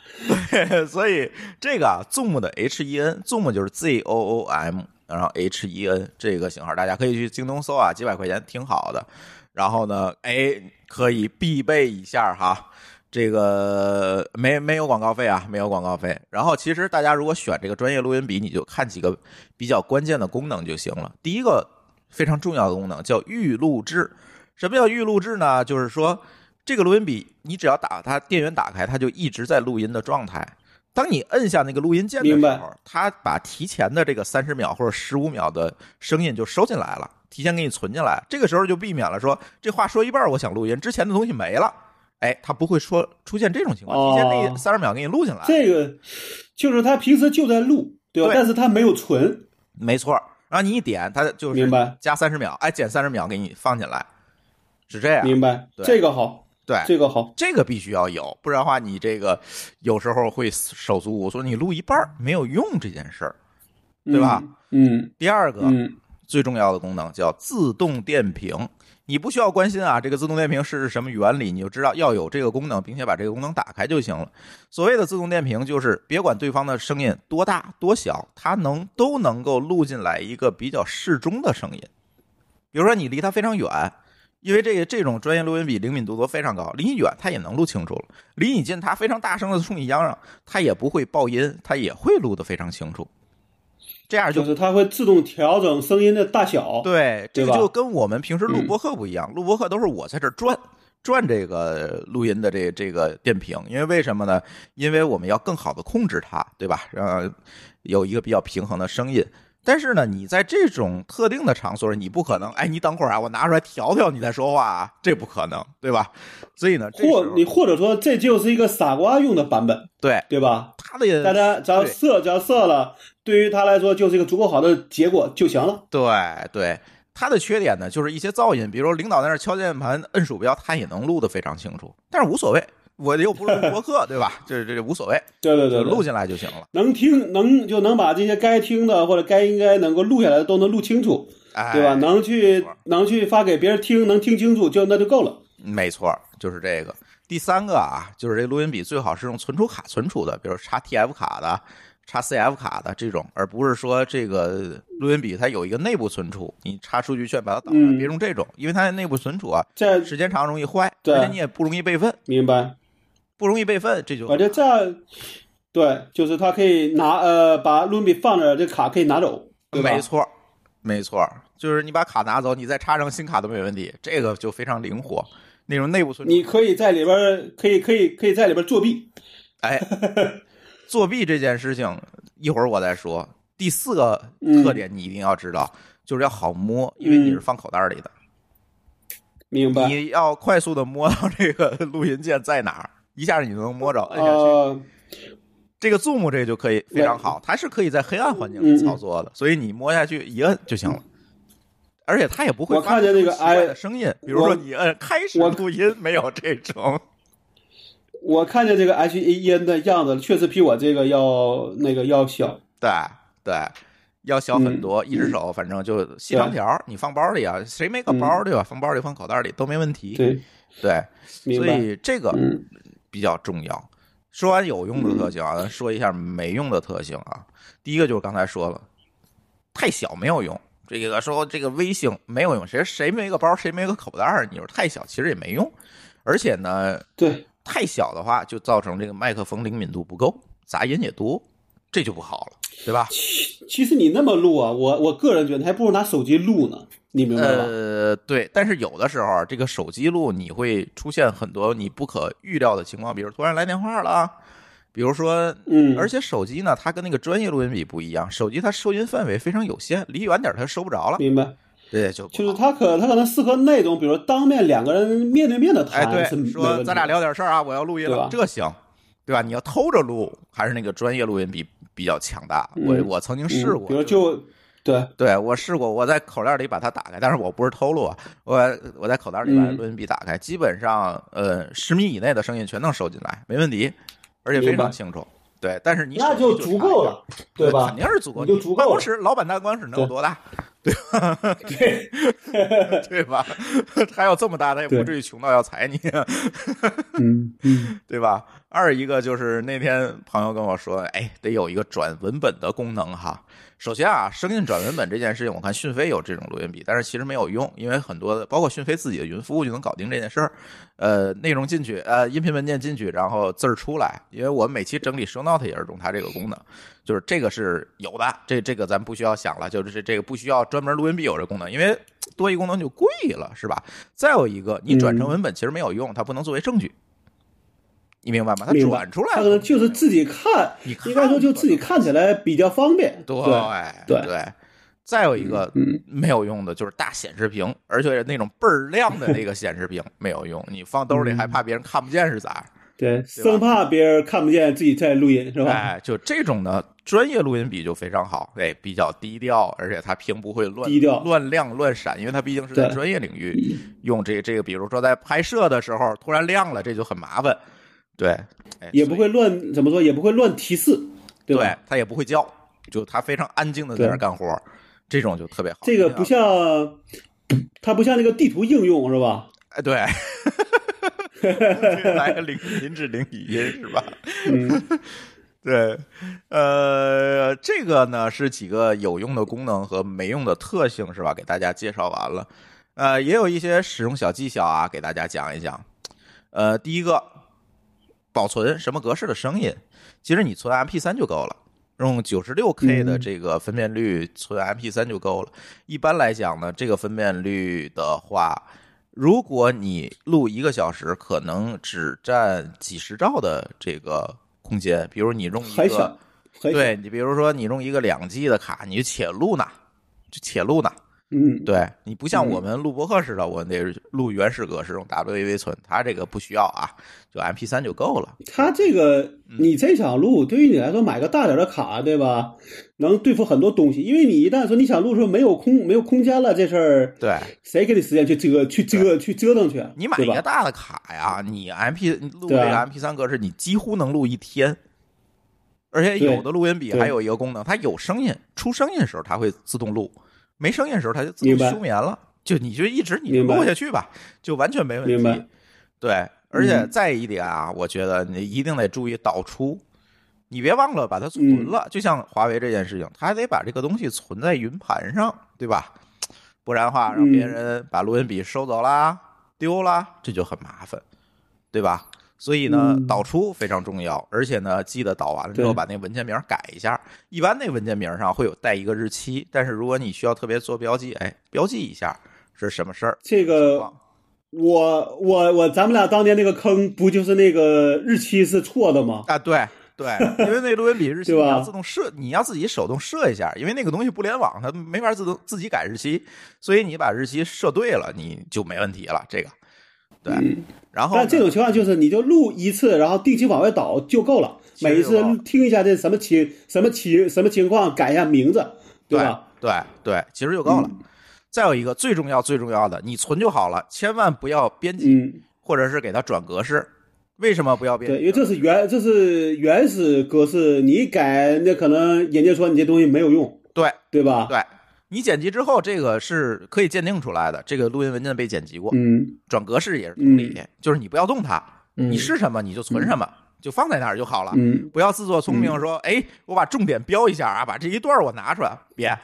对所以这个啊，Zoom 的 H E N，Zoom 就是 Z O O M，然后 H E N 这个型号，大家可以去京东搜啊，几百块钱挺好的。然后呢，哎，可以必备一下哈。这个没没有广告费啊，没有广告费。然后其实大家如果选这个专业录音笔，你就看几个比较关键的功能就行了。第一个非常重要的功能叫预录制。什么叫预录制呢？就是说这个录音笔，你只要打它电源打开，它就一直在录音的状态。当你摁下那个录音键的时候，它把提前的这个三十秒或者十五秒的声音就收进来了，提前给你存进来。这个时候就避免了说这话说一半，我想录音，之前的东西没了。哎，它不会说出现这种情况，提前那哦三十秒给你录进来。这个就是他平时就在录，对吧？对但是他没有存，没错。然后你一点，它就是明白加三十秒，哎，减三十秒给你放进来，是这样。明白，这个好，对，这个好，这个必须要有，不然的话，你这个有时候会手足无措，你录一半儿没有用这件事儿。对吧嗯？第二个、嗯最重要的功能叫自动电瓶，你不需要关心啊，这个自动电瓶是什么原理，你就知道要有这个功能，并且把这个功能打开就行了。所谓的自动电瓶，就是别管对方的声音多大多小，它能都能够录进来一个比较适中的声音。比如说你离它非常远，因为这个这种专业录音笔灵敏度都非常高，离你远它也能录清楚了，离你近它非常大声的冲你嚷嚷，它也不会爆音，它也会录得非常清楚。这样就就是它会自动调整声音的大小。对，这个就跟我们平时录嗯播客不一样，录播客都是我在这儿转转这个录音的这这个电瓶，因为为什么呢？因为我们要更好的控制它，对吧？让有一个比较平衡的声音。但是呢，你在这种特定的场所，你不可能，哎，你等会儿啊，我拿出来调调你再说话啊，这不可能，对吧？所以呢，或你或者说这就是一个傻瓜用的版本，对对吧？他的大家只要对设，只要设了，对于他来说就是一个足够好的结果就行了。对对，他的缺点呢，就是一些噪音，比如说领导在那敲键盘、摁鼠标，他也能录得非常清楚，但是无所谓，我又不是录播客，对吧？这这无所谓，对对对对，录进来就行了。能听能就能把这些该听的或者该应该能够录下来的都能录清楚，哎，对吧？能去能去发给别人听，能听清楚就那就够了。没错，就是这个。第三个啊，就是这录音笔最好是用存储卡存储的，比如插 TF 卡的、插 CF 卡的这种，而不是说这个录音笔它有一个内部存储，你插数据线把它导上，嗯别用这种，因为它内部存储啊，这时间长容易坏，对而且你也不容易备份，明白？不容易备份，这就我觉得这样，对，就是他可以拿呃把录音笔放着，这卡可以拿走，对？没错，没错，就是你把卡拿走，你再插上新卡都没问题，这个就非常灵活。那种内部存储，你可以在里边可以可以可以在里边作弊，哎，作弊这件事情一会儿我再说。第四个嗯特点你一定要知道，就是要好摸，因为你是放口袋里的，明白？你要快速的摸到这个录音键在哪儿，一下你就能摸着，摁下去。呃，这个 Zoom 这个就可以非常好，它是可以在黑暗环境里操作的，所以你摸下去一摁就行了。而且它也不会我看见那个发出奇怪的哎声音，比如说你摁开始我录音，没有这种。我看见这个 H E N 的样子，确实比我这个要那个要小。对对，要小很嗯多，一只手反正就细长条，你放包里啊，谁没个包对吧？放包里放口袋里都没问题。嗯对，对，所。以这个嗯比较重要。说完有用的特性啊，咱说一下没用的特性啊。第一个就是刚才说了，太小没有用。这个说这个微信没有用，谁谁没个包，谁没个口袋儿，你说太小其实也没用。而且呢，对，太小的话就造成这个麦克风灵敏度不够，杂音也多，这就不好了，对吧？其其实你那么录啊，我我个人觉得还不如拿手机录呢，你明白吗？呃，对，但是有的时候啊这个手机录你会出现很多你不可预料的情况，比如突然来电话了啊，比如说，嗯，而且手机呢，它跟那个专业录音笔不一样，手机它收音范围非常有限，离远点它收不着了，明白。对，就就是好他可他可能适合那种，比如说当面两个人面对面的哎，谈，说咱俩聊点事儿啊，我要录音了，这行，对吧？你要偷着录，还是那个专业录音笔比较强大？我嗯我曾经嗯试过，比如就对，对我试过，我在口袋里把它打开，但是我不是偷录啊，我我在口袋里把嗯录音笔打开，基本上呃十米以内的声音全能收进来，没问题，而且非常清楚。对，但是你那就足够了，对吧肯？定是足够，你就足够了办公室老板办公室能有多大？对，对吧？他要这么大，他也不至于穷到要裁你，嗯嗯 对吧？二一个就是那天朋友跟我说，哎，得有一个转文本的功能哈。首先啊，声音转文本这件事情，我看讯飞有这种录音笔，但是其实没有用，因为很多的，包括讯飞自己的云服务就能搞定这件事儿。呃，内容进去，呃，音频文件进去，然后字儿出来。因为我们每期整理 show note 也是用它这个功能，就是这个是有的，这这个咱不需要想了，就是这个不需要专门录音笔有这功能，因为多一功能就贵了，是吧？再有一个，你转成文本其实没有用，它不能作为证据。你明白吗？它转出来他可能就是自己看，你看应该说就自己看起来比较方便。对对对。再有一个嗯没有用的就是大显示屏，而且那种倍儿亮的那个显示屏没有用，你放兜里还怕别人看不见是咋？对，生怕别人看不见自己在录音，是吧？哎，就这种呢，专业录音笔就非常好，哎，比较低调，而且它屏不会乱低调乱亮乱闪，因为它毕竟是在专业领域用这这个，比如说在拍摄的时候突然亮了，这就很麻烦。对，哎也不会乱怎么说，也不会乱提示，对吧？它也不会叫，就他非常安静的在那儿干活，这种就特别好。这个不像，它不像那个地图应用，是吧？哎，对，来个零林志玲语音是吧？嗯，对，呃，这个呢是几个有用的功能和没用的特性是吧？给大家介绍完了，呃，也有一些使用小技巧啊，给大家讲一讲。呃，第一个，保存什么格式的声音，其实你存 MP 三就够了。用九十六 K 的嗯这个分辨率存 MP 三就够了。一般来讲呢，这个分辨率的话，如果你录一个小时，可能只占几十兆的这个空间。比如你用一个，，对你比如说你用一个两 G 的卡，你就且录呢，就且录呢。嗯，对你不像嗯我们录播客似的，我得录原始格式用 WAV 存，它这个不需要啊，就 MP 三就够了。它这个嗯你这场录对于你来说买个大点的卡，对吧？能对付很多东西，因为你一旦说你想录的时候没有空没有空间了，这事儿对谁给你时间去折去折去折腾去？你买？一个大的卡呀，你 MP 录这个 MP 三格式，你几乎能录一天。而且有的录音笔还有一个功能，它有声音，出声音的时候它会自动录，没声音的时候它就自动休眠了。就你就一直你就录下去吧，就完全没问明白题。对，而且嗯再一点啊，我觉得你一定得注意导出，你别忘了把它存嗯了。就像华为这件事情，它还得把这个东西存在云盘上，对吧？不然的话，让别嗯人把录音笔收走啦、丢啦，这就很麻烦，对吧？所以呢，嗯导出非常重要，而且呢，记得导完了之后把那文件名改一下。一般那文件名上会有带一个日期，但是如果你需要特别做标记，哎，标记一下是什么事儿。这个我我我，咱们俩当年那个坑不就是那个日期是错的吗？啊，对对，因为那录音笔日期你要自动设，你要自己手动设一下，因为那个东西不联网，它没法自动自己改日期，所以你把日期设对了，你就没问题了。这个，对，嗯然后但这种情况就是你就录一次，然后定期往外导就够了。每一次听一下这什么情什么情什么情况，改一下名字，对吧？对对，其实就够了。嗯再有一个最重要最重要的，你存就好了，千万不要编辑、嗯，或者是给它转格式。为什么不要编对，辑？因为这是原这是原始格式，你一改那可能人家说你这东西没有用，对对吧？对，你剪辑之后，这个是可以鉴定出来的，这个录音文件被剪辑过，嗯。转格式也是同理，就是你不要动它，嗯。你是什么你就存什么，就放在那儿就好了。嗯，不要自作聪明说，哎，我把重点标一下啊，把这一段我拿出来，别，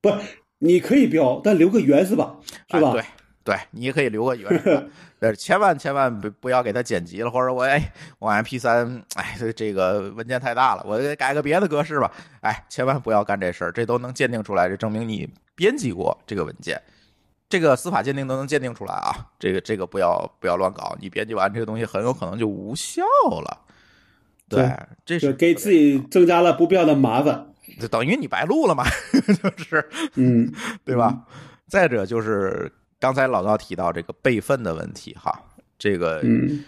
不，你可以标，但留个原是吧，是吧？啊、对对，你也可以留个原始版，但是千万千万不不要给它剪辑了，或者我哎我 MP 三，哎这这个文件太大了，我得改个别的格式吧，哎，千万不要干这事儿，这都能鉴定出来，这证明你编辑过这个文件。这个司法鉴定都能鉴定出来啊！这个这个不要不要乱搞，你编辑完这个东西很有可能就无效了。对，这是给自己增加了不必要的麻烦。就等于你白录了嘛，就是嗯，对吧？再者就是刚才老高提到这个备份的问题哈，这个嗯，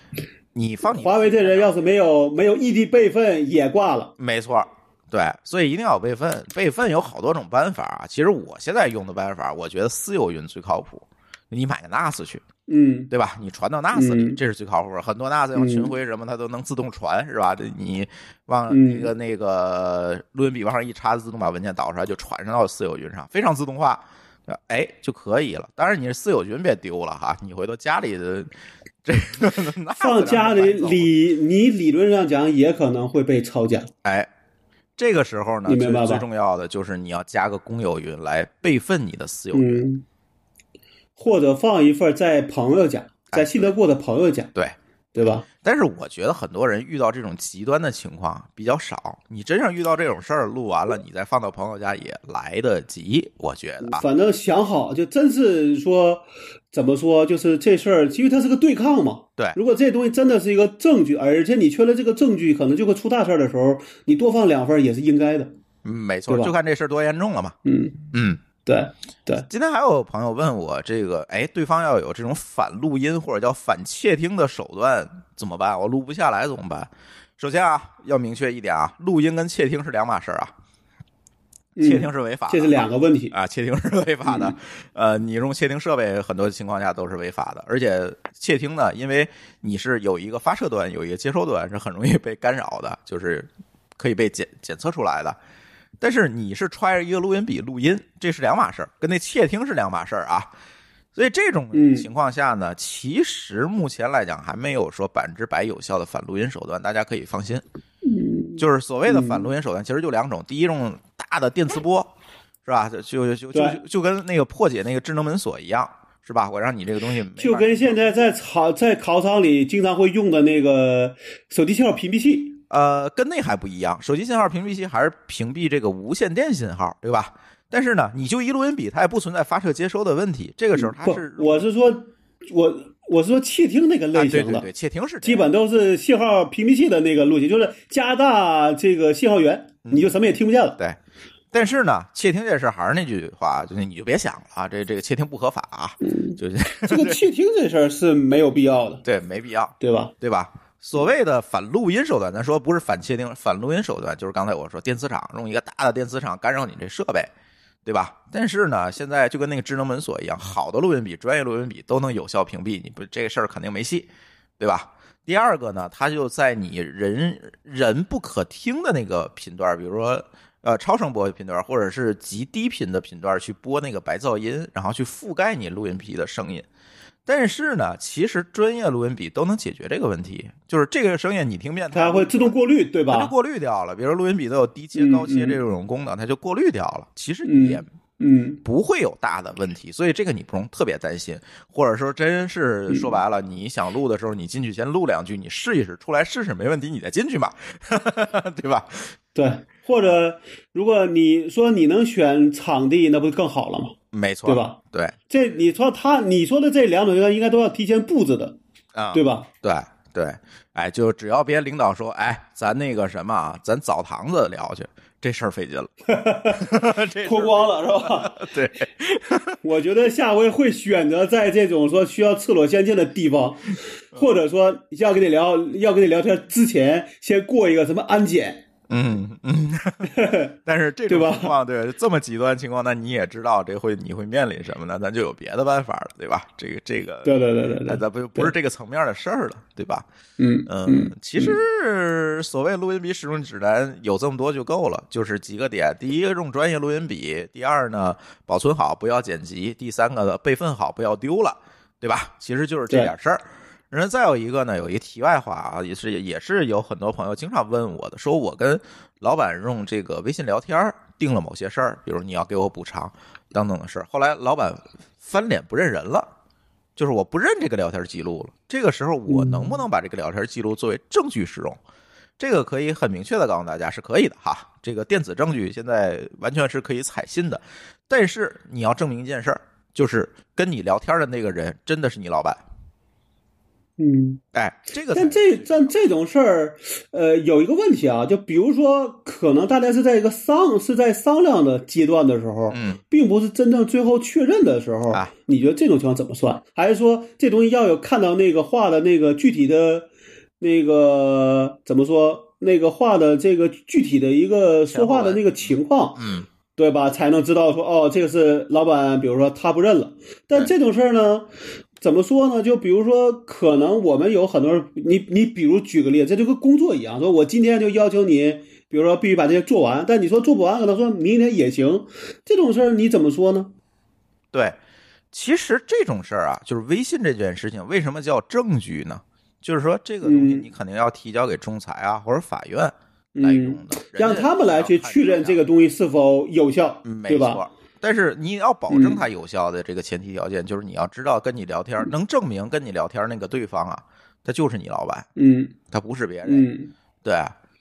你放你华为这人要是没有没有异地备份也挂了。没错，对，所以一定要有备份。备份有好多种办法啊，其实我现在用的办法，我觉得私有云最靠谱。你买个 NAS 去，嗯对吧？你传到 NAS 里，嗯这是最靠谱的。很多 NAS 像群晖什么，它都能自动传，是吧？你往嗯那个那个录音笔往上一插，自动把文件导出来，就传上到私有云上，非常自动化，哎就可以了。当然，你是私有云别丢了哈，你回头家里的这个放家里里理你理论上讲也可能会被抄家。哎。这个时候呢，最最重要的就是你要加个公有云来备份你的私有云。嗯，或者放一份在朋友家，哎在信得过的朋友家，对，对吧？但是我觉得很多人遇到这种极端的情况比较少。你真正遇到这种事儿，录完了你再放到朋友家也来得及，我觉得啊。反正想好，就真是说怎么说，就是这事儿，因为它是个对抗嘛。对如果这东西真的是一个证据，而且你缺了这个证据，可能就会出大事儿的时候，你多放两份也是应该的。嗯，没错，就看这事儿多严重了嘛。嗯，嗯，对对，今天还有朋友问我这个，哎，对方要有这种反录音或者叫反窃听的手段怎么办？我录不下来怎么办？首先啊，要明确一点啊，录音跟窃听是两码事儿啊。窃听是违法的，这是两个问题啊！窃听是违法的，呃，你用窃听设备很多情况下都是违法的，而且窃听呢，因为你是有一个发射端，有一个接收端，是很容易被干扰的，就是可以被检检测出来的。但是你是揣着一个录音笔录音，这是两码事儿，跟那窃听是两码事儿啊。所以这种情况下呢，其实目前来讲还没有说百分之百有效的反录音手段，大家可以放心。就是所谓的反录音手段，其实就两种。第一种大的电磁波，是吧？就就就就就跟那个破解那个智能门锁一样，是吧？我让你这个东西就跟现在在考在考场里经常会用的那个手机信号屏蔽器，呃，跟那还不一样。手机信号屏蔽器还是屏蔽这个无线电信号，对吧？但是呢，你就一录音笔，它也不存在发射接收的问题。这个时候它是，我是说，我。我是说窃听那个类型的，对对对，窃听是基本都是信号屏蔽器的那个路径，就是加大这个信号源，你就什么也听不见了。对，但是呢，窃听这事还是那句话，就是你就别想了啊，这这个窃听不合法啊，就是这个窃听这事儿是没有必要的，对，没必要，对吧？对吧？所谓的反录音手段，咱说不是反窃听，反录音手段就是刚才我说电磁场用一个大的电磁场干扰你这设备。对吧？但是呢，现在就跟那个智能门锁一样，好的录音笔、专业录音笔都能有效屏蔽你，不这事儿肯定没戏，对吧？第二个呢，它就在你人人不可听的那个频段，比如说呃超声波频段或者是极低频的频段去播那个白噪音，然后去覆盖你录音笔的声音。但是呢，其实专业录音笔都能解决这个问题，就是这个声音你听遍，它会自动过滤，对吧？它就过滤掉了。比如录音笔都有低切、高切这种功能，它就过滤掉了。其实也嗯不会有大的问题，所以这个你不用特别担心。或者说，真是说白了，你想录的时候，你进去先录两句，你试一试，出来试试没问题，你再进去嘛，对吧？对。或者，如果你说你能选场地，那不就更好了吗？没错，对吧？对，这你说他你说的这两种应该都要提前布置的啊，对吧？对对，哎，就只要别领导说，哎，咱那个什么啊，咱澡堂子聊去，这事儿费劲了，脱光了是吧？对，我觉得下回会选择在这种说需要赤裸相见的地方，或者说要跟你聊要跟你聊天之前，先过一个什么安检。嗯嗯，但是这种情况，对这么极端情况，那你也知道这会你会面临什么呢？咱就有别的办法了，对吧？这个这个，对对对对，那咱不不是这个层面的事儿了，对吧？嗯嗯，其实所谓录音笔使用指南有这么多就够了，就是几个点：第一个用专业录音笔；第二呢，保存好不要剪辑；第三个备份好不要丢了，对吧？其实就是这点事儿。然后再有一个呢，有一个题外话啊，也是也是有很多朋友经常问我的，说我跟老板用这个微信聊天定了某些事儿，比如你要给我补偿等等的事儿。后来老板翻脸不认人了，就是我不认这个聊天记录了。这个时候我能不能把这个聊天记录作为证据使用？这个可以很明确的告诉大家是可以的哈。这个电子证据现在完全是可以采信的，但是你要证明一件事儿，就是跟你聊天的那个人真的是你老板。嗯，哎，这个，但这但这种事儿，呃，有一个问题啊，就比如说，可能大家是在一个商是在商量的阶段的时候，嗯，并不是真正最后确认的时候，啊，你觉得这种情况怎么算？还是说这东西要有看到那个画的那个具体的，那个怎么说？那个画的这个具体的一个说话的那个情况，嗯，对吧？才能知道说，哦，这个是老板，比如说他不认了。但这种事儿呢？怎么说呢？就比如说，可能我们有很多人，你你比如举个例子，这就跟工作一样，说我今天就要求你，比如说必须把这些做完，但你说做不完，可能说明天也行，这种事儿你怎么说呢？对，其实这种事儿啊，就是微信这件事情，为什么叫证据呢？就是说这个东西你肯定要提交给仲裁啊或者法院来用的，让他们来去确认这个东西是否有效，对吧？但是你要保证它有效的这个前提条件，就是你要知道跟你聊天能证明跟你聊天那个对方啊，他就是你老板，嗯，他不是别人，嗯，对，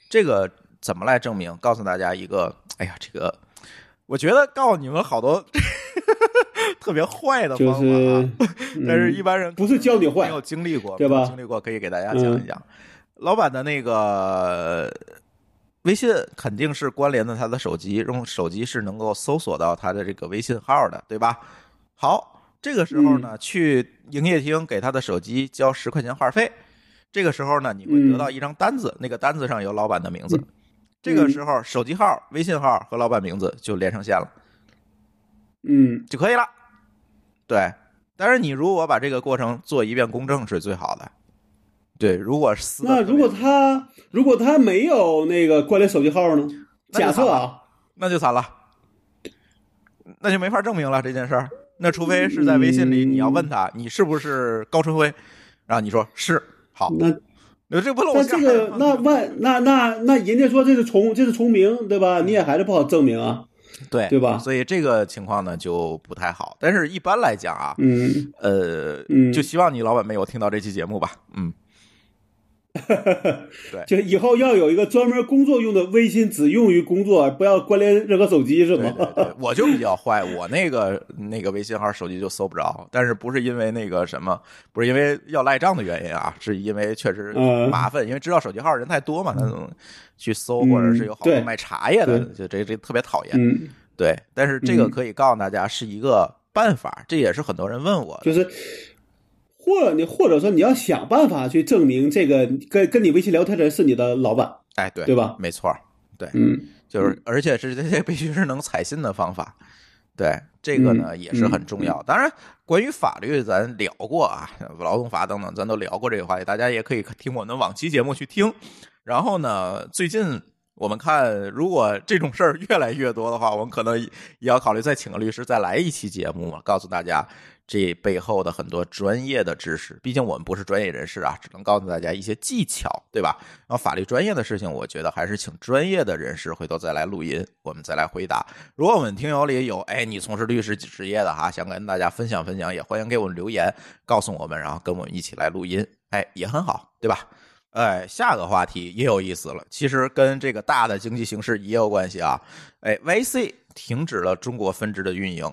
这个怎么来证明？告诉大家一个，哎呀，这个我觉得告诉你们好多 特别坏的方法啊，但是一般人不是教你坏，没有经历过，对吧？经历过可以给大家讲一讲，老板的那个。微信肯定是关联的他的手机，用手机是能够搜索到他的这个微信号的，对吧？好，这个时候呢，去营业厅给他的手机交十块钱话费。这个时候呢，你会得到一张单子，那个单子上有老板的名字。这个时候，手机号、微信号和老板名字就连上线了，嗯就可以了。对，但是你如果把这个过程做一遍公证是最好的。对，如果撕得特别那如果他如果他没有那个关联手机号呢？假设啊，那就惨了，那就没法证明了这件事儿。那除非是在微信里，嗯你要问他你是不是高春辉，然后你说是，好，那那这不露那馅这个那 万那那那人家说这是重这是重名对吧？你也还是不好证明啊，对对吧所以这个情况呢就不太好。但是一般来讲啊，嗯呃，嗯就希望你老板没有听到这期节目吧，嗯，就以后要有一个专门工作用的微信，只用于工作，不要关联任何手机是对吗？对对，我就比较坏，我那个那个微信号手机就搜不着，但是不是因为那个什么，不是因为要赖账的原因啊，是因为确实嗯麻烦，因为知道手机号人太多嘛，那种去搜或者是有好多卖茶叶的，对就这这特别讨厌。嗯，对，但是这个嗯可以告诉大家是一个办法，这也是很多人问我。就是。或你或者说你要想办法去证明这个跟跟你微信聊天的人是你的老板，哎，对对吧没错，对，嗯就是而且是这些必须是能采信的方法。对，这个呢嗯也是很重要。当然，关于法律咱聊过啊，劳动法等等，咱都聊过这个话题，大家也可以听我们往期节目去听。然后呢，最近我们看，如果这种事儿越来越多的话，我们可能也要考虑再请个律师，再来一期节目，告诉大家这背后的很多专业的知识。毕竟我们不是专业人士啊，只能告诉大家一些技巧，对吧？然后法律专业的事情，我觉得还是请专业的人士回头再来录音，我们再来回答。如果我们听友里有哎，你从事律师职业的哈，想跟大家分享分享，也欢迎给我们留言，告诉我们，然后跟我们一起来录音，哎，也很好，对吧？哎，下个话题也有意思了，其实跟这个大的经济形势也有关系啊。哎，YC 停止了中国分支的运营。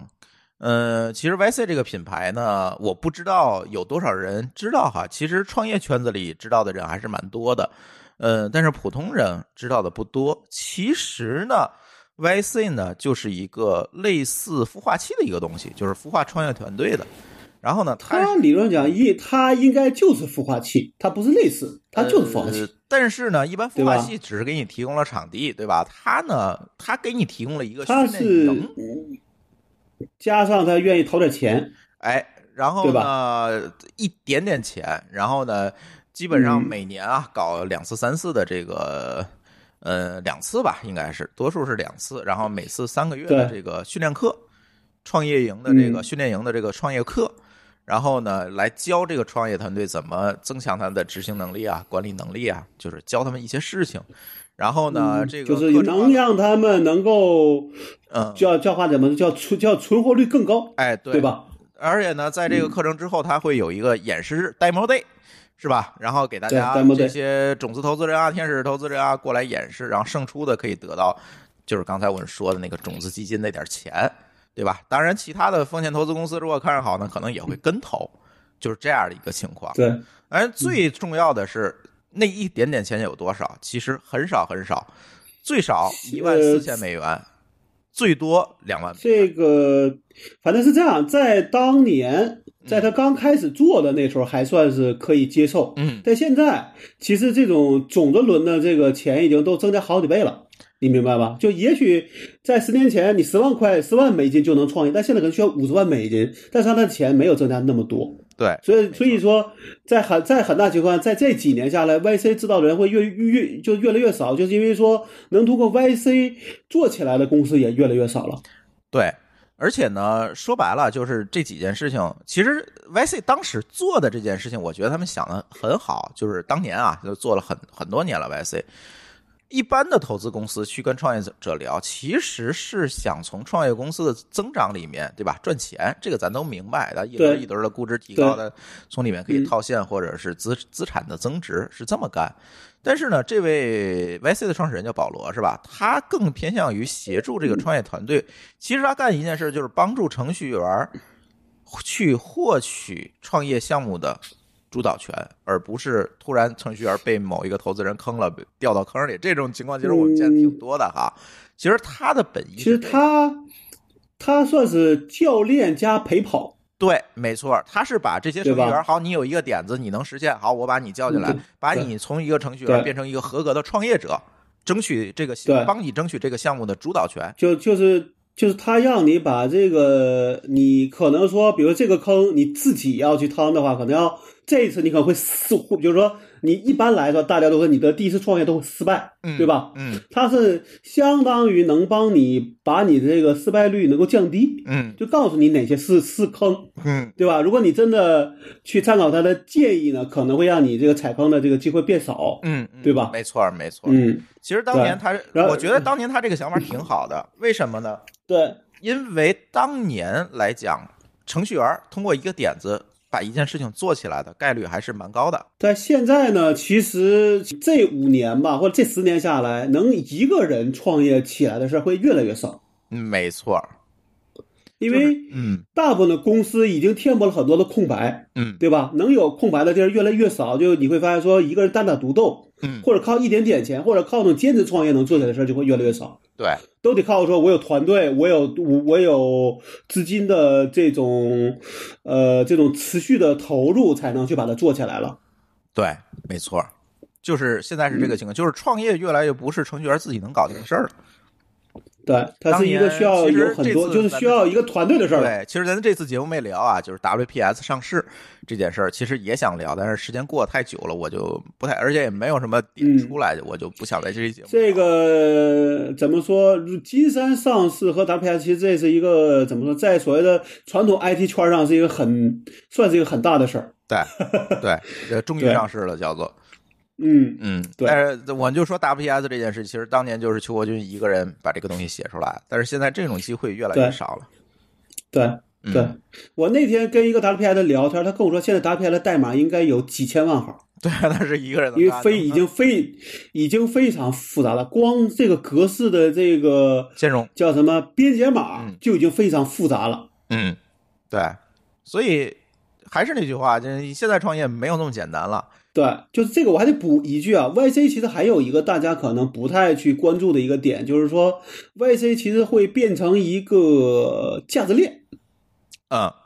嗯，其实 YC 这个品牌呢，我不知道有多少人知道哈。其实创业圈子里知道的人还是蛮多的，嗯，但是普通人知道的不多。其实呢，YC 呢就是一个类似孵化器的一个东西，就是孵化创业团队的。然后呢，它理论讲一，它应该就是孵化器，它不是类似，它就是孵化器呃。但是呢，一般孵化器只是给你提供了场地，对吧？它呢，它给你提供了一个他训练是营，加上他愿意投点钱，哎，然后呢，一点点钱，然后呢，基本上嗯每年啊搞两次、三次的这个，呃，两次吧，应该是多数是两次，然后每次三个月的这个训练课，创业营的这个嗯训练营的这个创业课。然后呢，来教这个创业团队怎么增强他的执行能力啊、管理能力啊，就是教他们一些事情。然后呢，嗯这个就是能让他们能够嗯，叫叫话怎么叫存叫存活率更高，哎，对对？吧？而且呢，在这个课程之后，他会有一个演示 demo day，是吧？然后给大家这些种子投资人啊、天使投资人啊过来演示，然后胜出的可以得到，就是刚才我们说的那个种子基金那点钱，对吧？当然，其他的风险投资公司如果看上好呢，可能也会跟投，就是这样的一个情况。对，而最重要的是，那一点点钱有多少？其实很少很少，最少一万四千美元，最多两万。这个反正是这样，在当年，在他刚开始做的那时候，还算是可以接受。嗯，但现在，其实这种种子轮的这个钱已经都增加好几倍了，你明白吧？就也许在十年前，你十万块、十万美金就能创业，但现在可能需要五十万美金，但是他的钱没有增加那么多。对，所以，所以说，在很在很大情况，在这几年下来，YC 知道的人会越越就越来越少，就是因为说能通过 YC 做起来的公司也越来越少了。对，而且呢，说白了就是这几件事情，其实 YC 当时做的这件事情，我觉得他们想的很好，就是当年啊，就做了很很多年了 YC。一般的投资公司去跟创业者聊，其实是想从创业公司的增长里面，对吧，赚钱，这个咱都明白的，一轮一轮的估值提高的，从里面可以套现或者是资资产的增值，是这么干。但是呢，这位 YC 的创始人叫保罗，是吧？他更偏向于协助这个创业团队。其实他干一件事，就是帮助程序员去获取创业项目的主导权，而不是突然程序员被某一个投资人坑了，掉到坑里。这种情况其实我们见的挺多的哈。其实他的本意，其实他他算是教练加陪跑。对，没错，他是把这些程序员，好，你有一个点子，你能实现，好，我把你叫进来，把你从一个程序员变成一个合格的创业者，争取这个，帮你争取这个项目的主导权。就就是就是他让你把这个，你可能说，比如这个坑你自己要去趟的话，可能要这一次你可能会似乎，比如说。你一般来说，大家都说你的第一次创业都会失败，嗯对吧？嗯，它是相当于能帮你把你的这个失败率能够降低，嗯，就告诉你哪些是是坑，嗯，对吧？如果你真的去参考他的建议呢，可能会让你这个踩坑的这个机会变少，嗯，对吧？没错，没错。嗯，其实当年他，我觉得当年他这个想法挺好的，为什么呢？对，因为当年来讲，程序员通过一个点子。把一件事情做起来的概率还是蛮高的。但现在呢，其实这五年吧，或者这十年下来，能一个人创业起来的事儿会越来越少。嗯，没错。因为，嗯，大部分的公司已经填补了很多的空白，嗯，对吧？能有空白的地儿越来越少，就你会发现说，一个人单打独斗，嗯，或者靠一点点钱，或者靠那种兼职创业能做起来的事儿就会越来越少。对，都得靠说，我有团队，我有我我有资金的这种，呃，这种持续的投入，才能去把它做起来了。对，没错，就是现在是这个情况，就是创业越来越不是程序员自己能搞定的事儿了。对，它是一个需要有很多，就是需要一个团队的事儿。对，其实咱这次节目没聊啊，就是 WPS 上市这件事儿，其实也想聊，但是时间过得太久了，我就不太，而且也没有什么点出来，我就不想在这期节目。这个怎么说？金山上市和 WPS，其实这是一个怎么说，在所谓的传统 IT 圈上是一个很算是一个很大的事儿。对对，终于上市了，叫做。嗯嗯，对，但是我就说 WPS 这件事，其实当年就是邱国军一个人把这个东西写出来，但是现在这种机会越来越少了。对对，我那天跟一个 WPS 聊天，他跟我说，现在 WPS 的代码应该有几千万号。对，那是一个人，因为非已经非已经非常复杂了，光这个格式的这个兼容叫什么编解码就已经非常复杂了。嗯，对，所以还是那句话，就现在创业没有那么简单了。对，就是这个，我还得补一句啊，YC 其实还有一个大家可能不太去关注的一个点，就是说 YC 其实会变成一个价值链。嗯。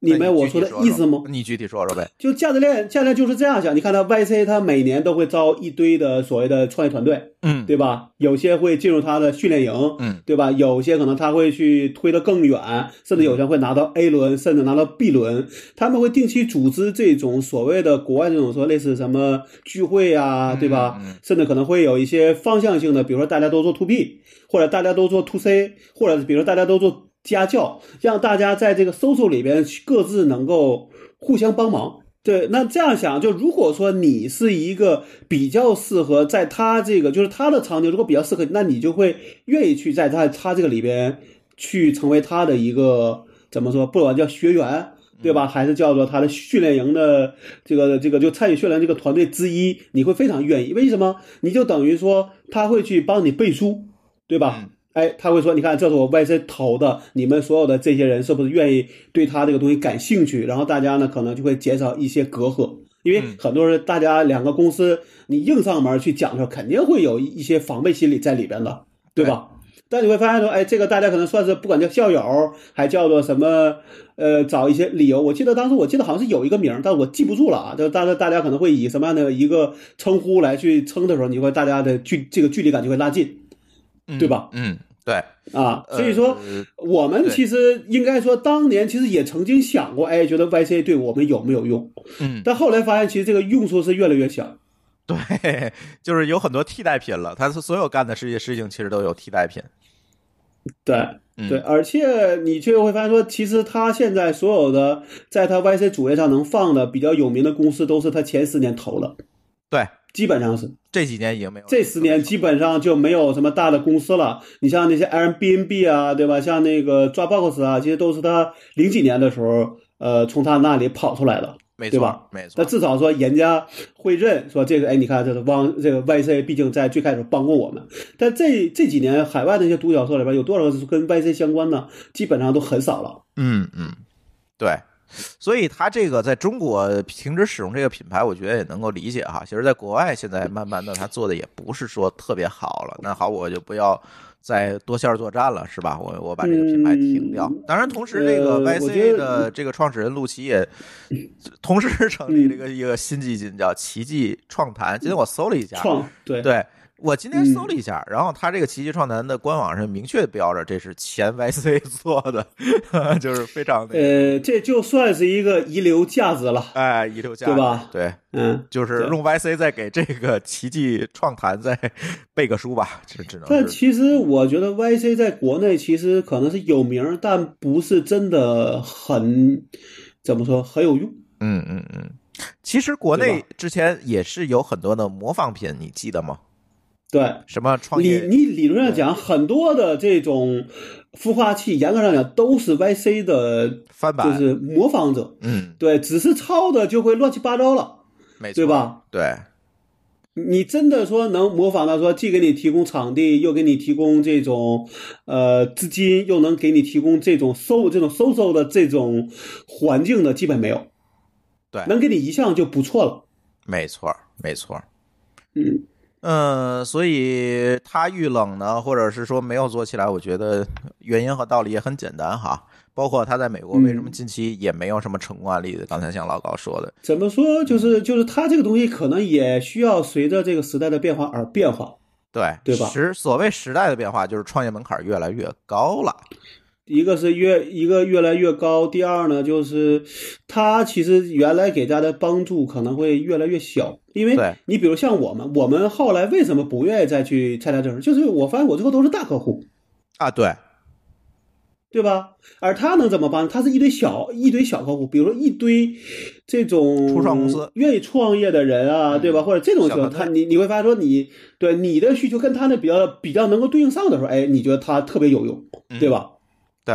明白我说的意思吗？你具体说说呗。就价值链，价值链就是这样想。你看，它 YC 它每年都会招一堆的所谓的创业团队，嗯，对吧？有些会进入他的训练营，嗯，对吧？有些可能他会去推得更远，甚至有些会拿到 A 轮，甚至拿到 B 轮。他们会定期组织这种所谓的国外这种说类似什么聚会啊，对吧？甚至可能会有一些方向性的，比如说大家都做 To B，或者大家都做 To C，或者比如说大家都做。家教让大家在这个搜索里边各自能够互相帮忙。对，那这样想，就如果说你是一个比较适合在他这个就是他的场景，如果比较适合，那你就会愿意去在他他这个里边去成为他的一个怎么说，不管叫学员对吧，还是叫做他的训练营的这个这个就参与训练这个团队之一，你会非常愿意。为什么？你就等于说他会去帮你背书，对吧？哎，他会说：“你看，这是我 YC 投的，你们所有的这些人是不是愿意对他这个东西感兴趣？然后大家呢，可能就会减少一些隔阂，因为很多人，大家两个公司，你硬上门去讲的时候，肯定会有一些防备心理在里边的，对吧？但你会发现说，哎，这个大家可能算是不管叫校友，还叫做什么，呃，找一些理由。我记得当时，我记得好像是有一个名，但我记不住了啊。就大家大家可能会以什么样的一个称呼来去称的时候，你会大家的距这个距离感就会拉近，对吧？嗯。”对啊，所以说我们其实应该说，当年其实也曾经想过，哎，觉得 YC 对我们有没有用？嗯，但后来发现，其实这个用处是越来越小。对，就是有很多替代品了。他所有干的这些事情，其实都有替代品。对对，而且你却会发现说，其实他现在所有的在他 YC 主页上能放的比较有名的公司，都是他前十年投了。对。基本上是这几年已经没有，这十年基本上就没有什么大的公司了。你像那些 Airbnb 啊，对吧？像那个 Dropbox 啊，这些都是他零几年的时候，呃，从他那里跑出来的，对吧？没错。那至少说人家会认说这个，哎，你看这个汪这个 YC，毕竟在最开始帮过我们。但这这几年海外那些独角兽里边有多少个是跟 YC 相关的？基本上都很少了。嗯嗯，对。所以它这个在中国停止使用这个品牌，我觉得也能够理解哈。其实，在国外现在慢慢的，它做的也不是说特别好了。那好，我就不要再多线作战了，是吧？我我把这个品牌停掉。当然，同时这个 YC 的这个创始人陆琪也同时 成立了一个一个新基金，叫奇迹创坛。今天我搜了一下，创对对。我今天搜了一下，然后他这个奇迹创坛的官网上明确标着这是前 YC 做的，就是非常呃，这就算是一个遗留价值了，哎，遗留价值对吧？对，嗯，就是用 YC 再给这个奇迹创坛再 背个书吧，这只能。但其实我觉得 YC 在国内其实可能是有名，但不是真的很怎么说很有用。嗯嗯嗯，其实国内之前也是有很多的模仿品，你记得吗？对，什么创业？你你理论上讲，很多的这种孵化器，严格上讲都是 YC 的翻版，就是模仿者。嗯，对，只是抄的就会乱七八糟了，没错，对吧？对，你真的说能模仿到说，既给你提供场地，又给你提供这种呃资金，又能给你提供这种收这种收收的这种环境的，基本没有。对，能给你一项就不错了。没错，没错。嗯。嗯，所以它遇冷呢，或者是说没有做起来，我觉得原因和道理也很简单哈。包括它在美国为什么近期也没有什么成功案例的？刚才像老高说的，怎么说？就是就是它这个东西可能也需要随着这个时代的变化而变化，对对吧？时所谓时代的变化，就是创业门槛越来越高了。一个是越一个越来越高，第二呢，就是他其实原来给大家的帮助可能会越来越小，因为你比如像我们，我们后来为什么不愿意再去参加这事？就是我发现我最后都是大客户啊，对，对吧？而他能怎么帮？他是一堆小一堆小客户，比如说一堆这种初创公司愿意创业的人啊，对吧？或者这种情况，他你你会发现说你对你的需求跟他那比较比较能够对应上的时候，哎，你觉得他特别有用，对吧？对，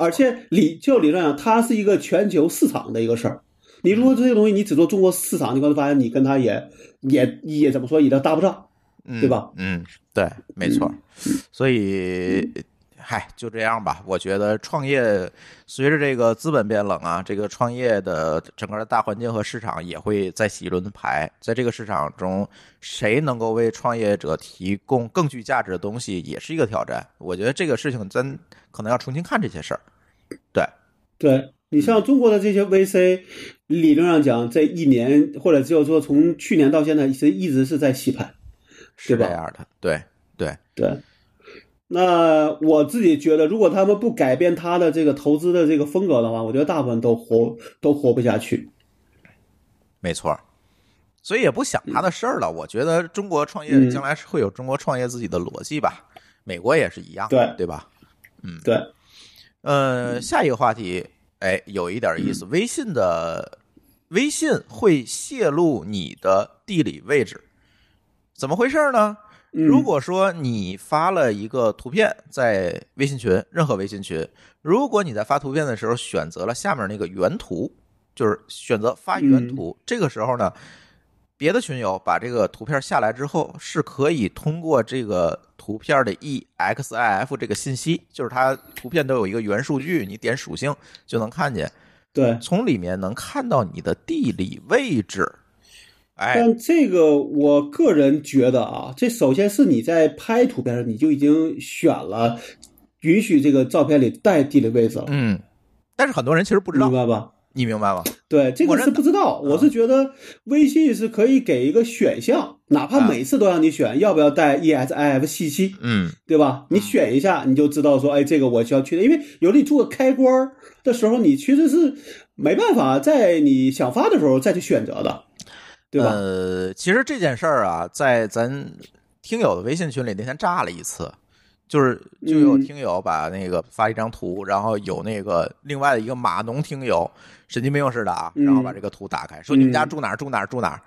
而且理就理论上，它是一个全球市场的一个事儿。你如果这些东西你只做中国市场，你可能发现你跟他也也也怎么说也都搭不上，对吧？嗯，对，没错。所以，嗨，就这样吧。我觉得创业随着这个资本变冷啊，这个创业的整个的大环境和市场也会再洗一轮牌。在这个市场中，谁能够为创业者提供更具价值的东西，也是一个挑战。我觉得这个事情咱。可能要重新看这些事儿，对，对你像中国的这些 VC，理论上讲，这一年或者就是说从去年到现在，其实一直是在洗牌，是这样的，对对对。那我自己觉得，如果他们不改变他的这个投资的这个风格的话，我觉得大部分都活都活不下去。没错，所以也不想他的事儿了。我觉得中国创业将来是会有中国创业自己的逻辑吧，美国也是一样，对对吧？嗯，对，呃，下一个话题，哎，有一点意思。微信的微信会泄露你的地理位置，怎么回事呢？如果说你发了一个图片在微信群，任何微信群，如果你在发图片的时候选择了下面那个原图，就是选择发原图，这个时候呢，别的群友把这个图片下来之后，是可以通过这个。图片的 EXIF 这个信息，就是它图片都有一个元数据，你点属性就能看见。对，从里面能看到你的地理位置。哎，但这个我个人觉得啊，这首先是你在拍图片上你就已经选了允许这个照片里带地理位置了。嗯，但是很多人其实不知道，明白吧？你明白吗？对，这个是不知道。我是觉得微信是可以给一个选项，哪怕每次都让你选要不要带 ESIF 信息，嗯，对吧？你选一下，你就知道说，哎，这个我需要去的。因为有的你做开关的时候，你其实是没办法在你想发的时候再去选择的，对吧？呃，其实这件事儿啊，在咱听友的微信群里那天炸了一次。就是就有听友把那个发一张图，然后有那个另外的一个码农听友，神经病似的啊，然后把这个图打开，说你们家住哪儿住哪儿住哪儿，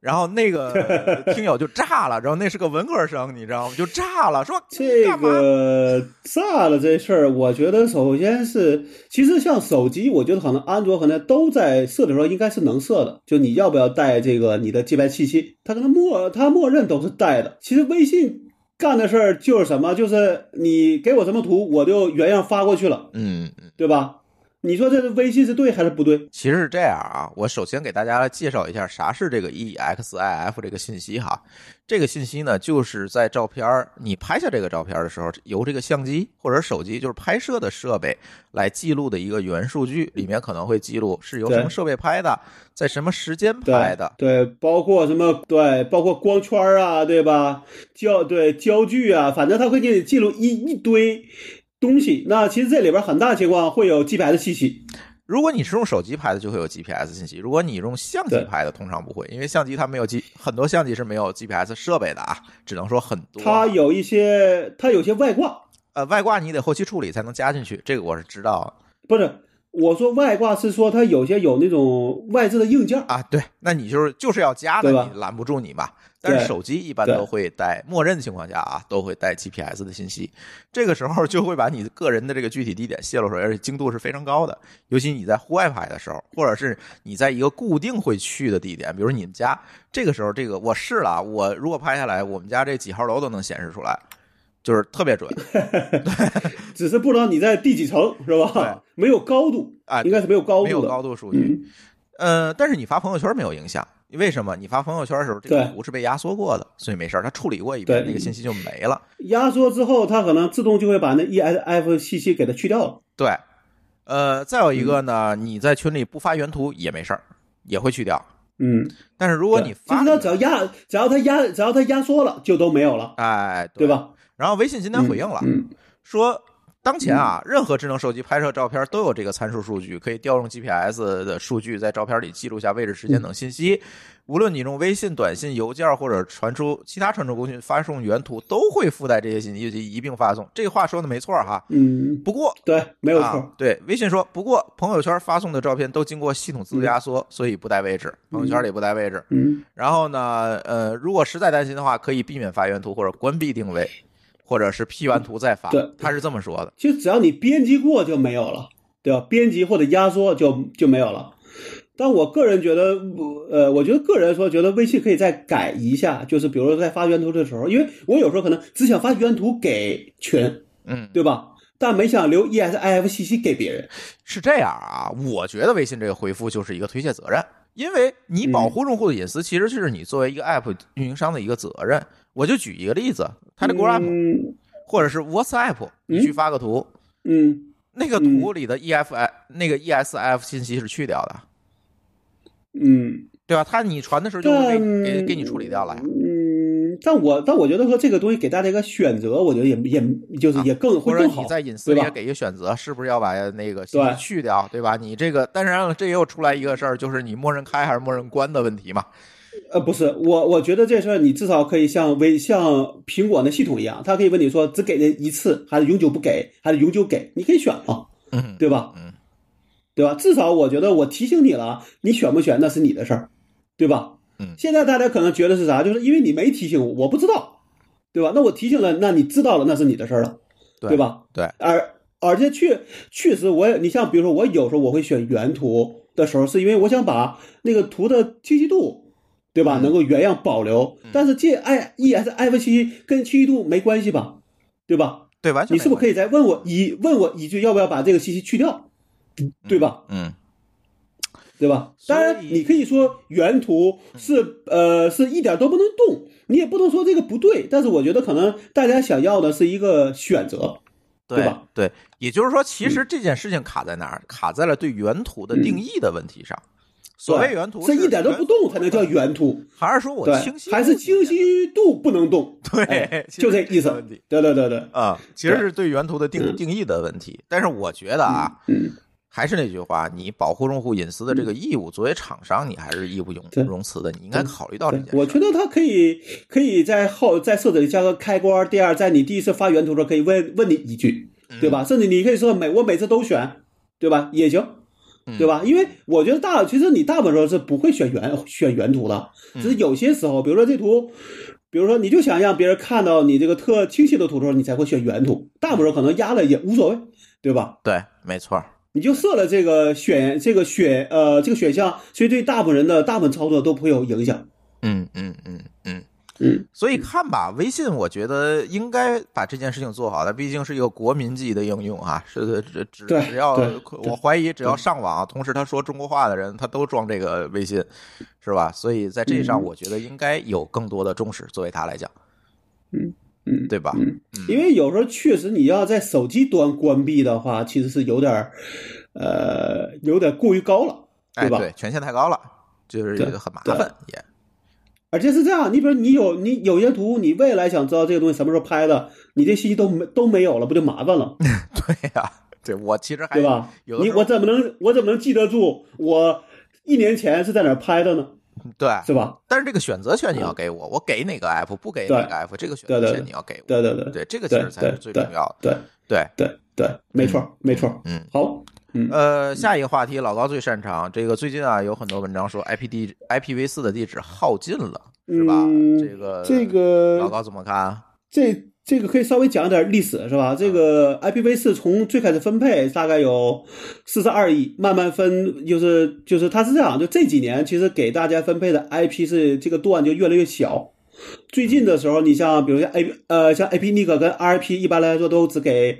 然后那个 听友就炸了，然后那是个文科生，你知道吗？就炸了，说这个炸了这事儿，我觉得首先是，其实像手机，我觉得可能安卓可能都在设的时候应该是能设的，就你要不要带这个你的接白信息，它可能默它默认都是带的。其实微信。干的事儿就是什么？就是你给我什么图，我就原样发过去了，嗯，对吧？你说这是微信是对还是不对？其实是这样啊，我首先给大家介绍一下啥是这个 EXIF 这个信息哈。这个信息呢，就是在照片儿你拍下这个照片的时候，由这个相机或者手机就是拍摄的设备来记录的一个原数据，里面可能会记录是由什么设备拍的，在什么时间拍的。对，包括什么对，包括光圈啊，对吧？焦对焦距啊，反正它会给你记录一一堆东西。那其实这里边很大情况会有 GPS 信息。如果你是用手机拍的，就会有 GPS 信息；如果你用相机拍的，通常不会，因为相机它没有 G，很多相机是没有 GPS 设备的啊，只能说很多。它有一些，它有些外挂，呃外挂你得后期处理才能加进去，这个我是知道不是我说外挂是说它有些有那种外置的硬件。啊。对，那你就是就是要加的，你拦不住你嘛。但是手机一般都会带，默认情况下啊，都会带 GPS 的信息。这个时候就会把你个人的这个具体地点泄露出来，而且精度是非常高的。尤其你在户外拍的时候，或者是你在一个固定会去的地点，比如你们家，这个时候这个我试了啊，我如果拍下来，我们家这几号楼都能显示出来，就是特别准。对 只是不知道你在第几层，是吧？没有高度啊应该是没有高度没有。高度数据。嗯，呃，但是你发朋友圈没有影响，为什么？你发朋友圈的时候，这个图是被压缩过的，所以没事儿，它处理过一遍，那个信息就没了。压缩之后，它可能自动就会把那 ESF 信息给它去掉了。对，呃，再有一个呢，嗯你在群里不发原图也没事儿，也会去掉。嗯，但是如果你发就是它只要压，只要它压，只要它压缩了，就都没有了，哎，对？吧？然后微信今天回应了，嗯，说当前啊，任何智能手机拍摄照片都有这个参数数据，可以调用 GPS 的数据，在照片里记录下位置、时间等信息。无论你用微信、短信、邮件或者传输其他传输工具发送原图，都会附带这些信息一并发送。这话说的没错哈。嗯，不过对，没有错。啊。对，微信说，不过朋友圈发送的照片都经过系统自动压缩，所以不带位置，朋友圈里不带位置。嗯，然后呢，呃，如果实在担心的话，可以避免发原图或者关闭定位，或者是 P 完图再发对。他是这么说的。其实只要你编辑过就没有了，对吧？编辑或者压缩就就没有了。但我个人觉得，呃，我觉得个人说，觉得微信可以再改一下，就是比如说在发原图的时候，因为我有时候可能只想发原图给群，嗯，对吧？但没想留 ESIF 信息给别人。是这样啊，我觉得微信这个回复就是一个推卸责任，因为你保护用户的隐私，其实就是你作为一个 app 运营商的一个责任。我就举一个例子，Telegram、嗯或者是 WhatsApp，你去发个图，嗯，那个图里的 EFI、那个 ESF 信息是去掉的，嗯对吧？他你传的时候就会给给给你处理掉了呀。嗯，但我但我觉得说这个东西给大家一个选择，我觉得也也就是也更、啊或者会更好，你在隐私里也给一个选择，是不是要把那个信息去掉，对吧？你这个，当然了，这又出来一个事儿，就是你默认开还是默认关的问题嘛。呃，不是，我我觉得这事儿你至少可以像微像苹果那系统一样，它可以问你说只给那一次，还是永久不给，还是永久给，你可以选嘛，嗯，对吧？嗯，对吧？至少我觉得我提醒你了，你选不选那是你的事儿，对吧？嗯现在大家可能觉得是啥？就是因为你没提醒我，我不知道，对吧？那我提醒了，那你知道了，那是你的事儿了，对对吧？对，而而且确确实我也，你像比如说我有时候我会选原图的时候，是因为我想把那个图的清晰度，对吧，嗯能够原样保留。但是这 i e s f 七跟清晰度没关系吧，对吧？对，完全你是不是可以？再问我一问我一句，要不要把这个信息去掉，对吧？嗯，对吧？当然，你可以说原图是呃是一点都不能动，你也不能说这个不对。但是我觉得可能大家想要的是一个选择，对吧？嗯对，也就是说，其实这件事情卡在哪儿？卡在了对原图的定义的问题上。所谓原图是一点都不动才能叫原原图，还是说我对清晰，还是清？晰度不能动？对哎，就这意思。对对对对，啊，其实是对原图的定定义的问题。但是我觉得啊，嗯，还是那句话，你保护用户隐私的这个义务，作为厂商，你还是义不容对容辞的，你应该考虑到这对件事。我觉得它可以可以在后在设置里加个开关。第二，在你第一次发原图的时候，可以问问你一句，嗯对吧？甚至你可以说每我每次都选，对吧？也行。嗯对吧？因为我觉得大，其实你大部分时候是不会选原选原图的，嗯只是有些时候，比如说这图，比如说你就想让别人看到你这个特清晰的图的时候，你才会选原图。大部分时候可能压了也无所谓，对吧？对，没错。你就设了这个选这个选呃这个选项，所以对大部分人的大部分操作都不会有影响。嗯嗯嗯嗯，嗯，所以看吧，微信我觉得应该把这件事情做好，它毕竟是一个国民级的应用啊，是只只只要我怀疑只要上网，同时他说中国话的人，他都装这个微信，是吧？所以在这上，嗯我觉得应该有更多的重视，作为他来讲，嗯，嗯对吧？嗯，因为有时候确实你要在手机端关闭的话，其实是有点儿，呃，有点过于高了，哎，吧？对，权限太高了，就是对很麻烦也。而且是这样，你比如你有你有些图，你未来想知道这个东西什么时候拍的，你这信息都没都没有了，不就麻烦了，对呀、对我其实还对吧你我怎么能我怎么能记得住我一年前是在哪儿拍的呢？对，是吧？但是这个选择权你要给我，我给哪个 app 不给对哪个 app，这个选择权你要给我。对对对对，这个其实才是最重要的。对对，对对，没错没错。嗯，好，嗯呃，下一个话题，老高最擅长。这个最近啊，有很多文章说 IP 地 IPv 四的地址耗尽了，是吧？嗯这个这个老高怎么看？这这个可以稍微讲点历史是吧？这个 IPv 四从最开始分配大概有四十二亿，慢慢分，就是就是它是这样，就这几年其实给大家分配的 IP 是这个段就越来越小。最近的时候，你像比如像 A 呃像 APNIC 跟 RIP 一般来说都只给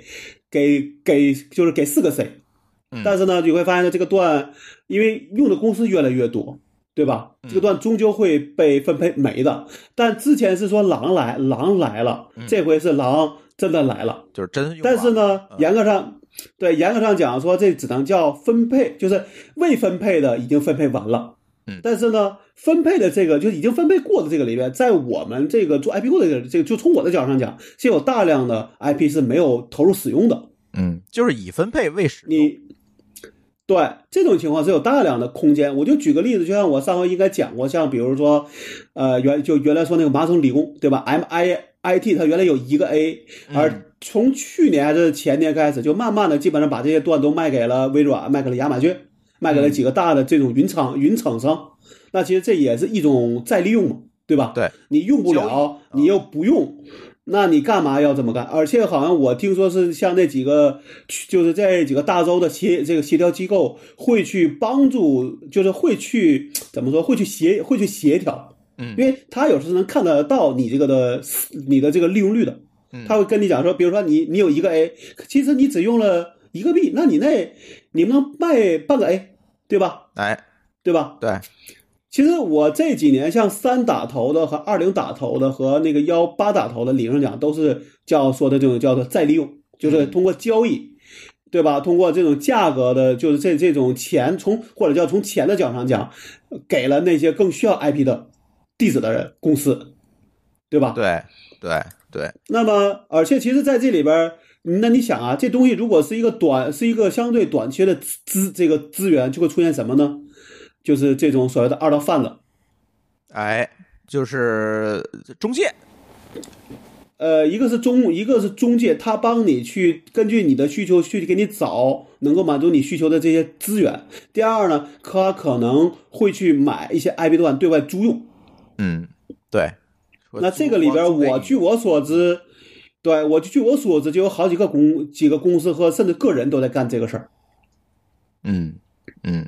给给就是给四个 C，嗯但是呢你会发现呢这个段因为用的公司越来越多，对吧？这个段终究会被分配没的。但之前是说狼来狼来了，这回是狼真的来了。就是真用。但是呢，嗯严格上，对严格上讲说，这只能叫分配，就是未分配的已经分配完了。嗯但是呢，分配的这个就已经分配过的这个里边，在我们这个做 IP 库的这个，这个就从我的角度上讲，是有大量的 IP 是没有投入使用的。嗯，就是已分配未使用。你对这种情况是有大量的空间。我就举个例子，就像我上回应该讲过，像比如说，呃，原就原来说那个麻省理工，对吧？M I I T 它原来有一个 A，而从去年还是前年开始，就慢慢的基本上把这些段都卖给了微软，卖给了亚马逊，卖给了几个大的这种云厂云厂商。那其实这也是一种再利用嘛，对吧？对，你用不了，你又不用，那你干嘛要这么干？而且好像我听说是像那几个，就是这几个大洲的协这个协调机构会去帮助，就是会去怎么说？会去协会去协调，嗯因为他有时候能看得到你这个的你的这个利用率的，嗯他会跟你讲说，比如说你你有一个 A，其实你只用了一个 B，那你那你们能卖半个 A，对吧？哎，对吧？对，其实我这几年像三打头的和二零打头的和那个幺八打头的，理论上讲都是叫说的这种叫做再利用，就是通过交易，对吧？通过这种价格的，就是这这种钱从或者叫从钱的角度上讲，给了那些更需要 IP 的地址的人公司，对吧？对，对，对，那么，而且其实在这里边，那你想啊，这东西如果是一个短，是一个相对短缺的资资这个资源，就会出现什么呢？就是这种所谓的二道贩子。哎，就是中介。呃，一个是中，一个是中介，他帮你去根据你的需求去给你找能够满足你需求的这些资源。第二呢，他可能会去买一些 IP 段对外租用。嗯，对。那这个里边，我据我所知，对我据我所知，就有好几个公几个公司和甚至个人都在干这个事儿。嗯嗯，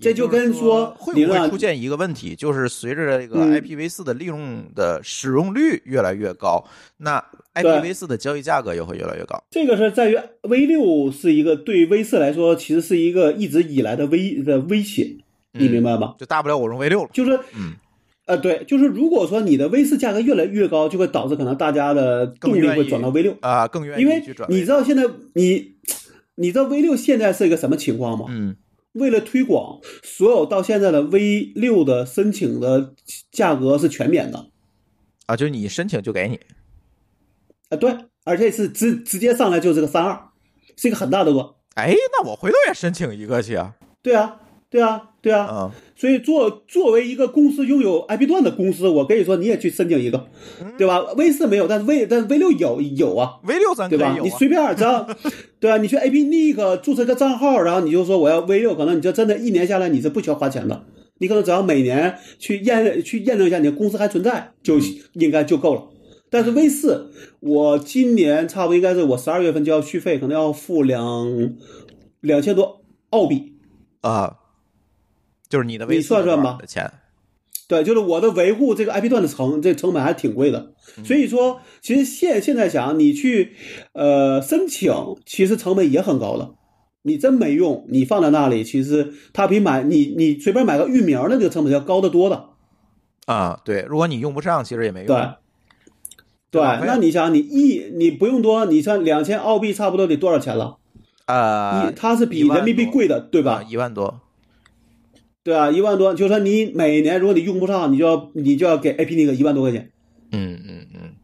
这就跟说会不会出现一个问题，就是随着这个嗯 IPv 四的利用的使用率越来越高，那 IPv 四的交易价格也会越来越高。这个是在于 V 六是一个对 V 四来说，其实是一个一直以来的威的威胁，你明白吗？就大不了我用 V 六了。就是，嗯，呃，对，就是如果说你的 V 四价格越来越高，就会导致可能大家的动力会转到 V 六，啊，更愿因为意去转。你知道现在你你知道 V 六现在是一个什么情况吗？嗯为了推广，所有到现在的 V 六的申请的价格是全免的啊，就你申请就给你。啊，对，而且是直直接上来就是个三二，是一个很大的额。哎，那我回头也申请一个去啊。对啊，对啊，对啊。啊所以作作为一个公司拥有 IP 段的公司，我跟你说，你也去申请一个，对吧？V 四没有，但是 V 但 V 六有有啊，，V 六咱可对吧？你随便只要，对啊，你去 AP Nick 注册个账号，然后你就说我要 V 六，可能你就真的一年下来你是不需要花钱的，你可能只要每年去验去验证一下你的公司还存在，就应该就够了。但是 V 四，我今年差不多应该是我十二月份就要续费，可能要付两两千多澳币。啊，就是你的 V 你算算吧的钱。对，就是我的维护这个 IP 段的成这成本还挺贵的，所以说其实现现在想你去呃申请，其实成本也很高的。你真没用，你放在那里，其实它比买你你随便买个域名的这个成本要高得多的。啊，对，如果你用不上，其实也没用。对，对，那你想，你一你不用多，你像两千澳币差不多得多少钱了？呃，它是比人民币贵的，对吧？一万多。对啊，一万多，就是说你每年如果你用不上，你就要你就要给 AP 那个一万多块钱。嗯嗯嗯。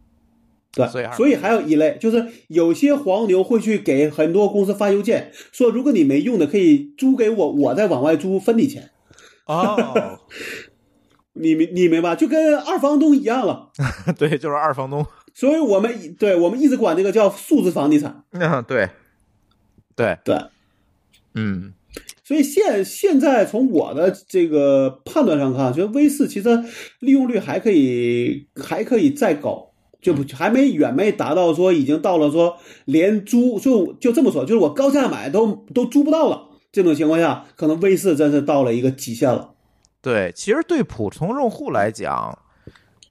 对，所以还有一类，就是有些黄牛会去给很多公司发邮件，说如果你没用的，可以租给我，我再往外租分你钱。哦，你明你明白，就跟二房东一样了。对，就是二房东。所以我们对我们一直管这个叫数字房地产。嗯，对，对对，嗯。所以现现在从我的这个判断上看，觉得 V 四其实利用率还可以，还可以再高。就不还没远没达到说已经到了说连租就就这么说，就是我高价买都都租不到了这种情况下，可能 V 四真是到了一个极限了。对，其实对普通用户来讲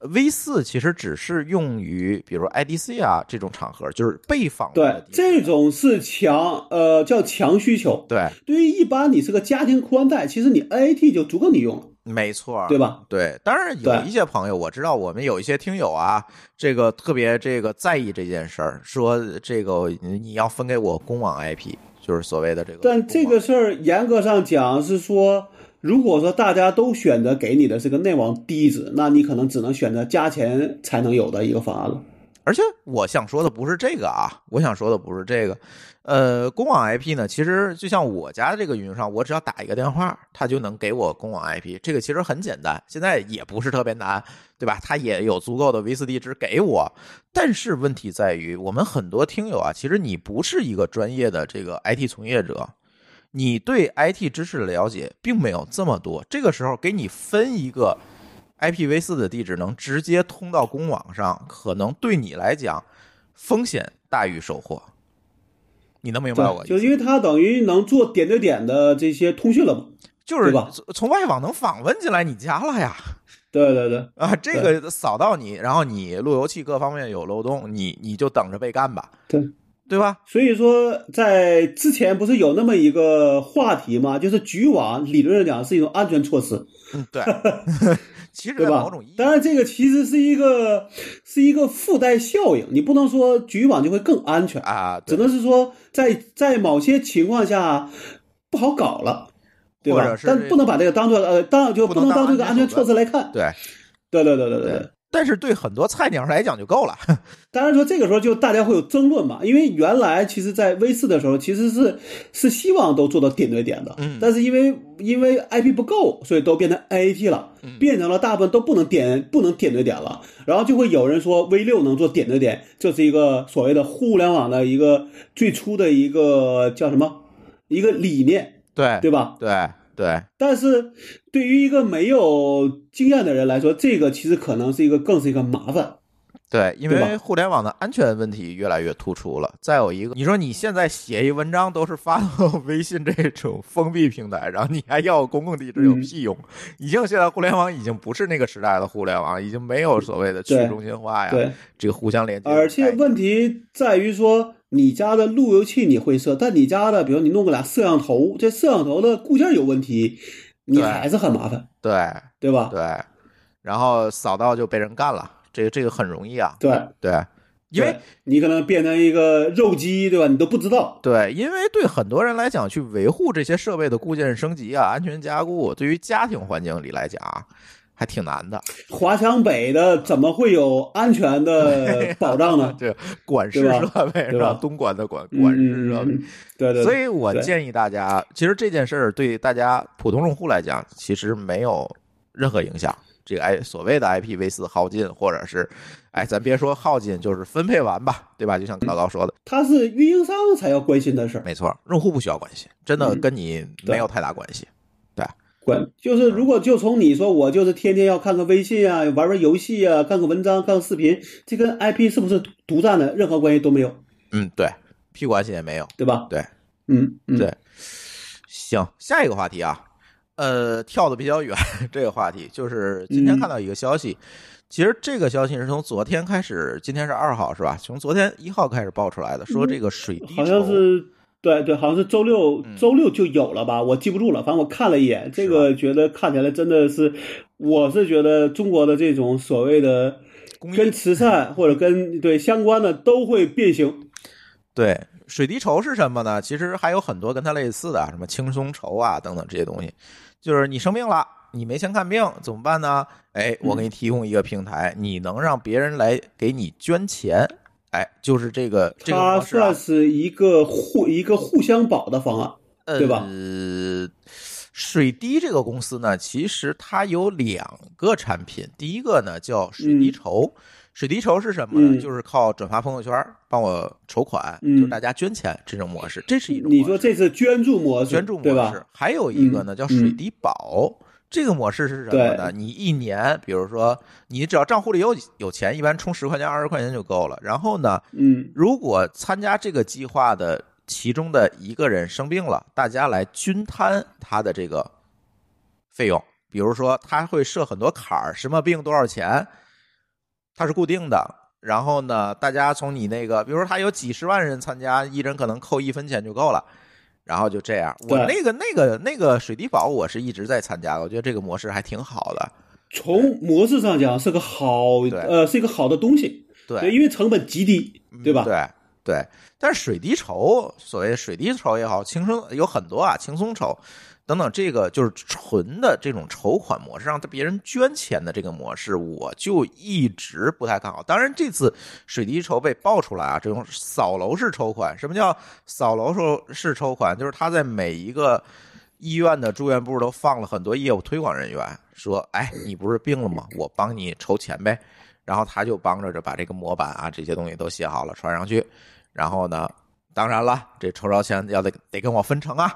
，V 四其实只是用于比如 IDC 啊这种场合，就是被访对这种是强呃叫强需求。对，对于一般你是个家庭宽带，其实你 NAT 就足够你用了。没错，对吧？对，当然有一些朋友，我知道我们有一些听友啊，这个特别这个在意这件事儿，说这个你要分给我公网 IP，就是所谓的这个。但这个事儿严格上讲是说，如果说大家都选择给你的是个内网地址，那你可能只能选择加钱才能有的一个方案了。而且我想说的不是这个啊，我想说的不是这个。呃，公网 IP 呢，其实就像我家这个运营商，我只要打一个电话，他就能给我公网 IP，这个其实很简单，现在也不是特别难，对吧？他也有足够的 V 四地址给我，但是问题在于，我们很多听友啊，其实你不是一个专业的这个 IT 从业者，你对 IT 知识的了解并没有这么多，这个时候给你分一个 IPv 四的地址，能直接通到公网上，可能对你来讲风险大于收获。你能明白我？就因为它等于能做点对点的这些通讯了嘛，就是吧？从外网能访问进来你家了呀？对对对啊，这个扫到你，然后你路由器各方面有漏洞，你你就等着被干吧？对对吧？所以说，在之前不是有那么一个话题吗？就是局网理论上讲是一种安全措施。嗯，对。其实对吧？当然，这个其实是一个是一个附带效应，你不能说局域网就会更安全啊，只能是说在在某些情况下不好搞了，对吧？但不能把这个当做呃当就不能当这个安全措施来看。对，对对对对对。但是对很多菜鸟来讲就够了。当然说这个时候就大家会有争论嘛，因为原来其实，在 V 四的时候其实是是希望都做到点对点的，嗯，但是因为因为 IP 不够，所以都变成 AAT 了，变成了大部分都不能点不能点对点了，然后就会有人说 V 六能做点对点，这是一个所谓的互联网的一个最初的一个叫什么一个理念，对对吧？对。对，但是对于一个没有经验的人来说，这个其实可能是一个更是一个麻烦。对，因为互联网的安全问题越来越突出了。再有一个，你说你现在写一文章都是发到微信这种封闭平台，然后你还要公共地址有屁用？已经现在互联网已经不是那个时代的互联网，已经没有所谓的去中心化呀，这个互相连接。而且问题在于说。你家的路由器你会设，但你家的，比如你弄个俩摄像头，这摄像头的固件有问题，你还是很麻烦，对对吧？对，然后扫到就被人干了，这个这个很容易啊。对对，因为你可能变成一个肉鸡，对吧？你都不知道。对，因为对很多人来讲，去维护这些设备的固件升级啊、安全加固，对于家庭环境里来讲。还挺难的，华强北的怎么会有安全的 保障呢？这管式设备是吧？东莞的管管式设备，对对。所以我建议大家，其实这件事儿对大家普通用户来讲，其实没有任何影响。这个 I 所谓的 IPv 四耗尽，或者是哎，咱别说耗尽，就是分配完吧，对吧？就像老高说的，它是运营商才要关心的事儿。没错，用户不需要关心，真的跟你没有太大关系。管就是，如果就从你说，我就是天天要看个微信啊，玩玩游戏啊，看个文章，看个视频，这跟 IP 是不是独占的，任何关系都没有。嗯，对，屁关系也没有，对吧？对，嗯，对。行，下一个话题啊，呃，跳的比较远，这个话题就是今天看到一个消息，其实这个消息是从昨天开始，今天是二号是吧？从昨天一号开始爆出来的，说这个水滴好像筹是对对，好像是周六嗯周六就有了吧？我记不住了，反正我看了一眼，这个觉得看起来真的是，我是觉得中国的这种所谓的跟慈善或者跟对相关的都会变形。对，水滴筹是什么呢？其实还有很多跟它类似的啊，什么轻松筹啊等等这些东西。就是你生病了，你没钱看病怎么办呢？哎，我给你提供一个平台，你能让别人来给你捐钱。哎，就是这个这个它算，是一个互一个互相保的方案。对吧呃，水滴这个公司呢，其实它有两个产品，第一个呢叫水滴筹。水滴筹是什么呢？嗯就是靠转发朋友圈帮我筹款，嗯就是大家捐钱这种模式，这是一种。你说这是捐助模式，捐助模对吧式？，还有一个呢嗯叫水滴宝。这个模式是什么呢？你一年，比如说，你只要账户里有有钱，一般充十块钱、二十块钱就够了。然后呢，嗯如果参加这个计划的其中的一个人生病了，大家来均摊他的这个费用。比如说，他会设很多坎儿，什么病多少钱，它是固定的。然后呢，大家从你那个，比如说他有几十万人参加，一人可能扣一分钱就够了。然后就这样，我那个那个那个水滴宝，我是一直在参加的，我觉得这个模式还挺好的。从模式上讲是个好对呃是一个好的东西，对，因为成本极低，对吧？对对，但是水滴筹，所谓水滴筹也好，轻松有很多啊，轻松筹等等，这个就是纯的这种筹款模式，让别人捐钱的这个模式，我就一直不太看好。当然，这次水滴筹被爆出来啊，这种扫楼式筹款，什么叫扫楼式式筹款？就是他在每一个医院的住院部都放了很多业务推广人员，说：“哎，你不是病了吗？我帮你筹钱呗。”然后他就帮着着把这个模板啊这些东西都写好了传上去，然后呢，当然了，这筹着钱要得得跟我分成啊，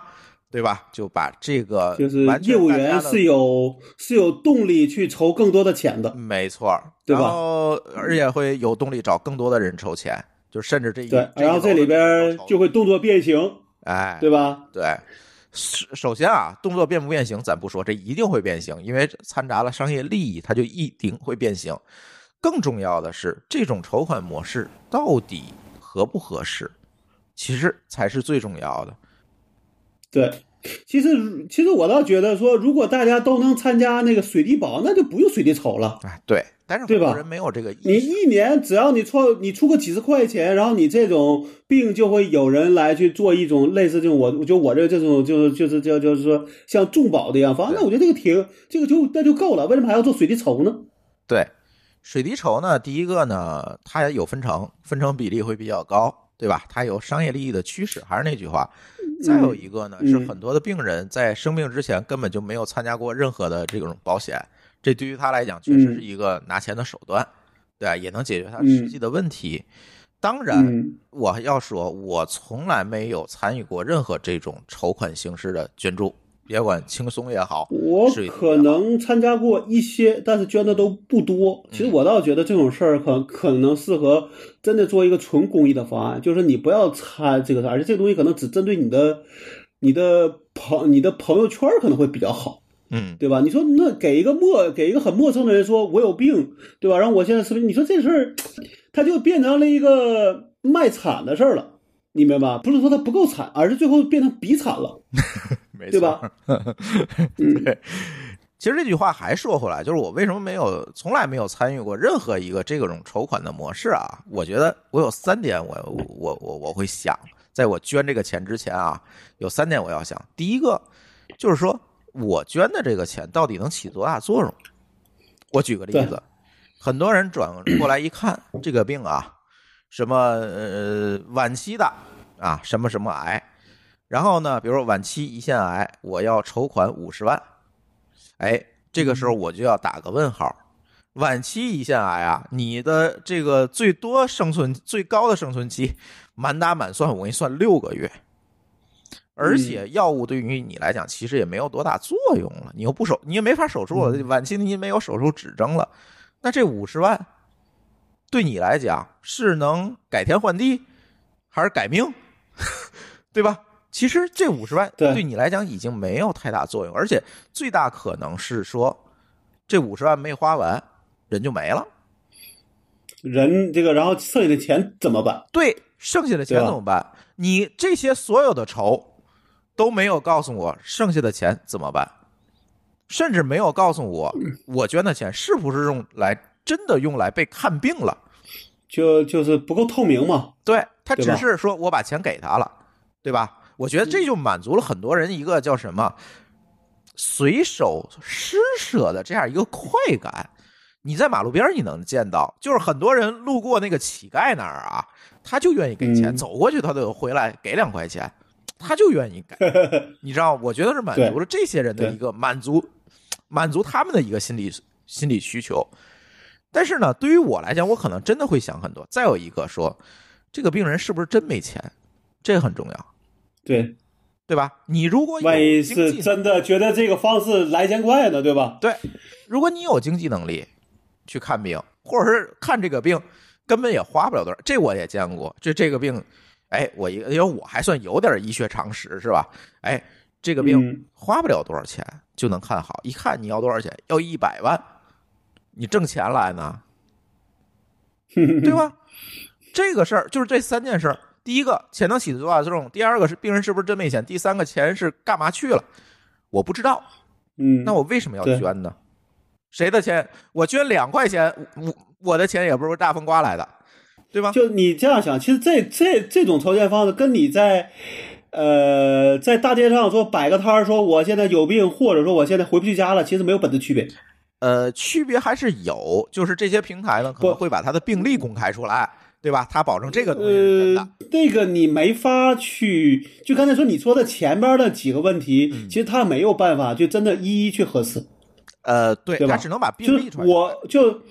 对吧？就把这个就是业务员是有是有动力去筹更多的钱的，没错，对吧然后而且会有动力找更多的人筹钱，就甚至这一对，然后这里边就会动作变形，哎，对吧？对，首首先啊，动作变不变形咱不说，这一定会变形，因为掺杂了商业利益，它就一定会变形。更重要的是，这种筹款模式到底合不合适，其实才是最重要的。对，其实其实我倒觉得说，如果大家都能参加那个水滴保，那就不用水滴筹了。哎，对，但是对吧人没有这个你意识。一年只要你出你出个几十块钱，然后你这种病就会有人来去做一种类似这种我我觉得我这这种就是就是叫就是说像重保的一样方案，那我觉得这个挺这个就那就够了，为什么还要做水滴筹呢？对，水滴筹呢，第一个呢，它也有分成，分成比例会比较高，对吧？它有商业利益的驱使。还是那句话，再有一个呢，嗯是很多的病人在生病之前根本就没有参加过任何的这种保险，这对于他来讲确实是一个拿钱的手段，对吧？也能解决他实际的问题。当然，嗯我要说，我从来没有参与过任何这种筹款形式的捐助，别管轻松也好，我可能参加过一些，但是捐的都不多。其实我倒觉得这种事儿可可能适合真的做一个纯公益的方案，就是你不要参这个事儿，而且这个东西可能只针对你的、你的朋、你的朋友圈可能会比较好，嗯，对吧？你说那给一个陌给一个很陌生的人说我有病，对吧？然后我现在是不是？你说这事儿，他就变成了一个卖惨的事儿了。你明白吧？不是说他不够惨，而是最后变成比惨了，没对吧？其实这句话还说回来，就是我为什么没有从来没有参与过任何一个这种筹款的模式啊？我觉得我有三点我，我我我会想，在我捐这个钱之前啊，有三点我要想。第一个就是说我捐的这个钱到底能起多大作用？我举个例子，很多人转过来一看，这个病啊，什么呃晚期的啊，什么什么癌。然后呢，比如说晚期胰腺癌，我要筹款五十万，哎，这个时候我就要打个问号。晚期胰腺癌啊，你的这个最多生存最高的生存期，满打满算我给你算六个月，而且药物对于你来讲其实也没有多大作用了，你又不手，你也没法手术了，晚期你没有手术指征了，那这五十万对你来讲是能改天换地，还是改命，对吧？其实这五十万对对你来讲已经没有太大作用，而且最大可能是说这五十万没花完，人就没了。人这个，然后剩下的钱怎么办？对，剩下的钱怎么办？你这些所有的仇都没有告诉我剩下的钱怎么办，甚至没有告诉我我捐的钱是不是用来真的用来被看病了。就就是不够透明嘛。对他只是说我把钱给他了，对吧？我觉得这就满足了很多人一个叫什么随手施舍的这样一个快感。你在马路边儿你能见到，就是很多人路过那个乞丐那儿啊，他就愿意给钱，嗯走过去他都回来给两块钱，他就愿意给。你知道，我觉得是满足了这些人的一个满足，满足他们的一个心理心理需求。但是呢，对于我来讲，我可能真的会想很多。再有一个说，这个病人是不是真没钱，这个很重要，对，对吧？你如果有万一是真的觉得这个方式来钱快呢，对吧？对，如果你有经济能力去看病，或者是看这个病根本也花不了多少，这我也见过。就这个病，哎，我一个因为我还算有点医学常识，是吧？哎，这个病嗯花不了多少钱就能看好，一看你要多少钱，要一百万，你挣钱来呢，对吧？这个事儿就是这三件事儿。第一个，钱能起多大作用？第二个是病人是不是真没钱？第三个，钱是干嘛去了？我不知道。嗯，那我为什么要捐呢？谁的钱？我捐两块钱，我我的钱也不是大风刮来的，对吧？就你这样想，其实这这这种筹钱方式，跟你在呃在大街上说摆个摊儿，说我现在有病，或者说我现在回不去家了，其实没有本质区别。呃，区别还是有，就是这些平台呢可能会把他的病例公开出来，对吧？他保证这个东西是真的。呃，这个你没法去，就刚才说你说的前边的几个问题，嗯其实他没有办法就真的一一去核实。呃，对，他只能把病例传出来。我就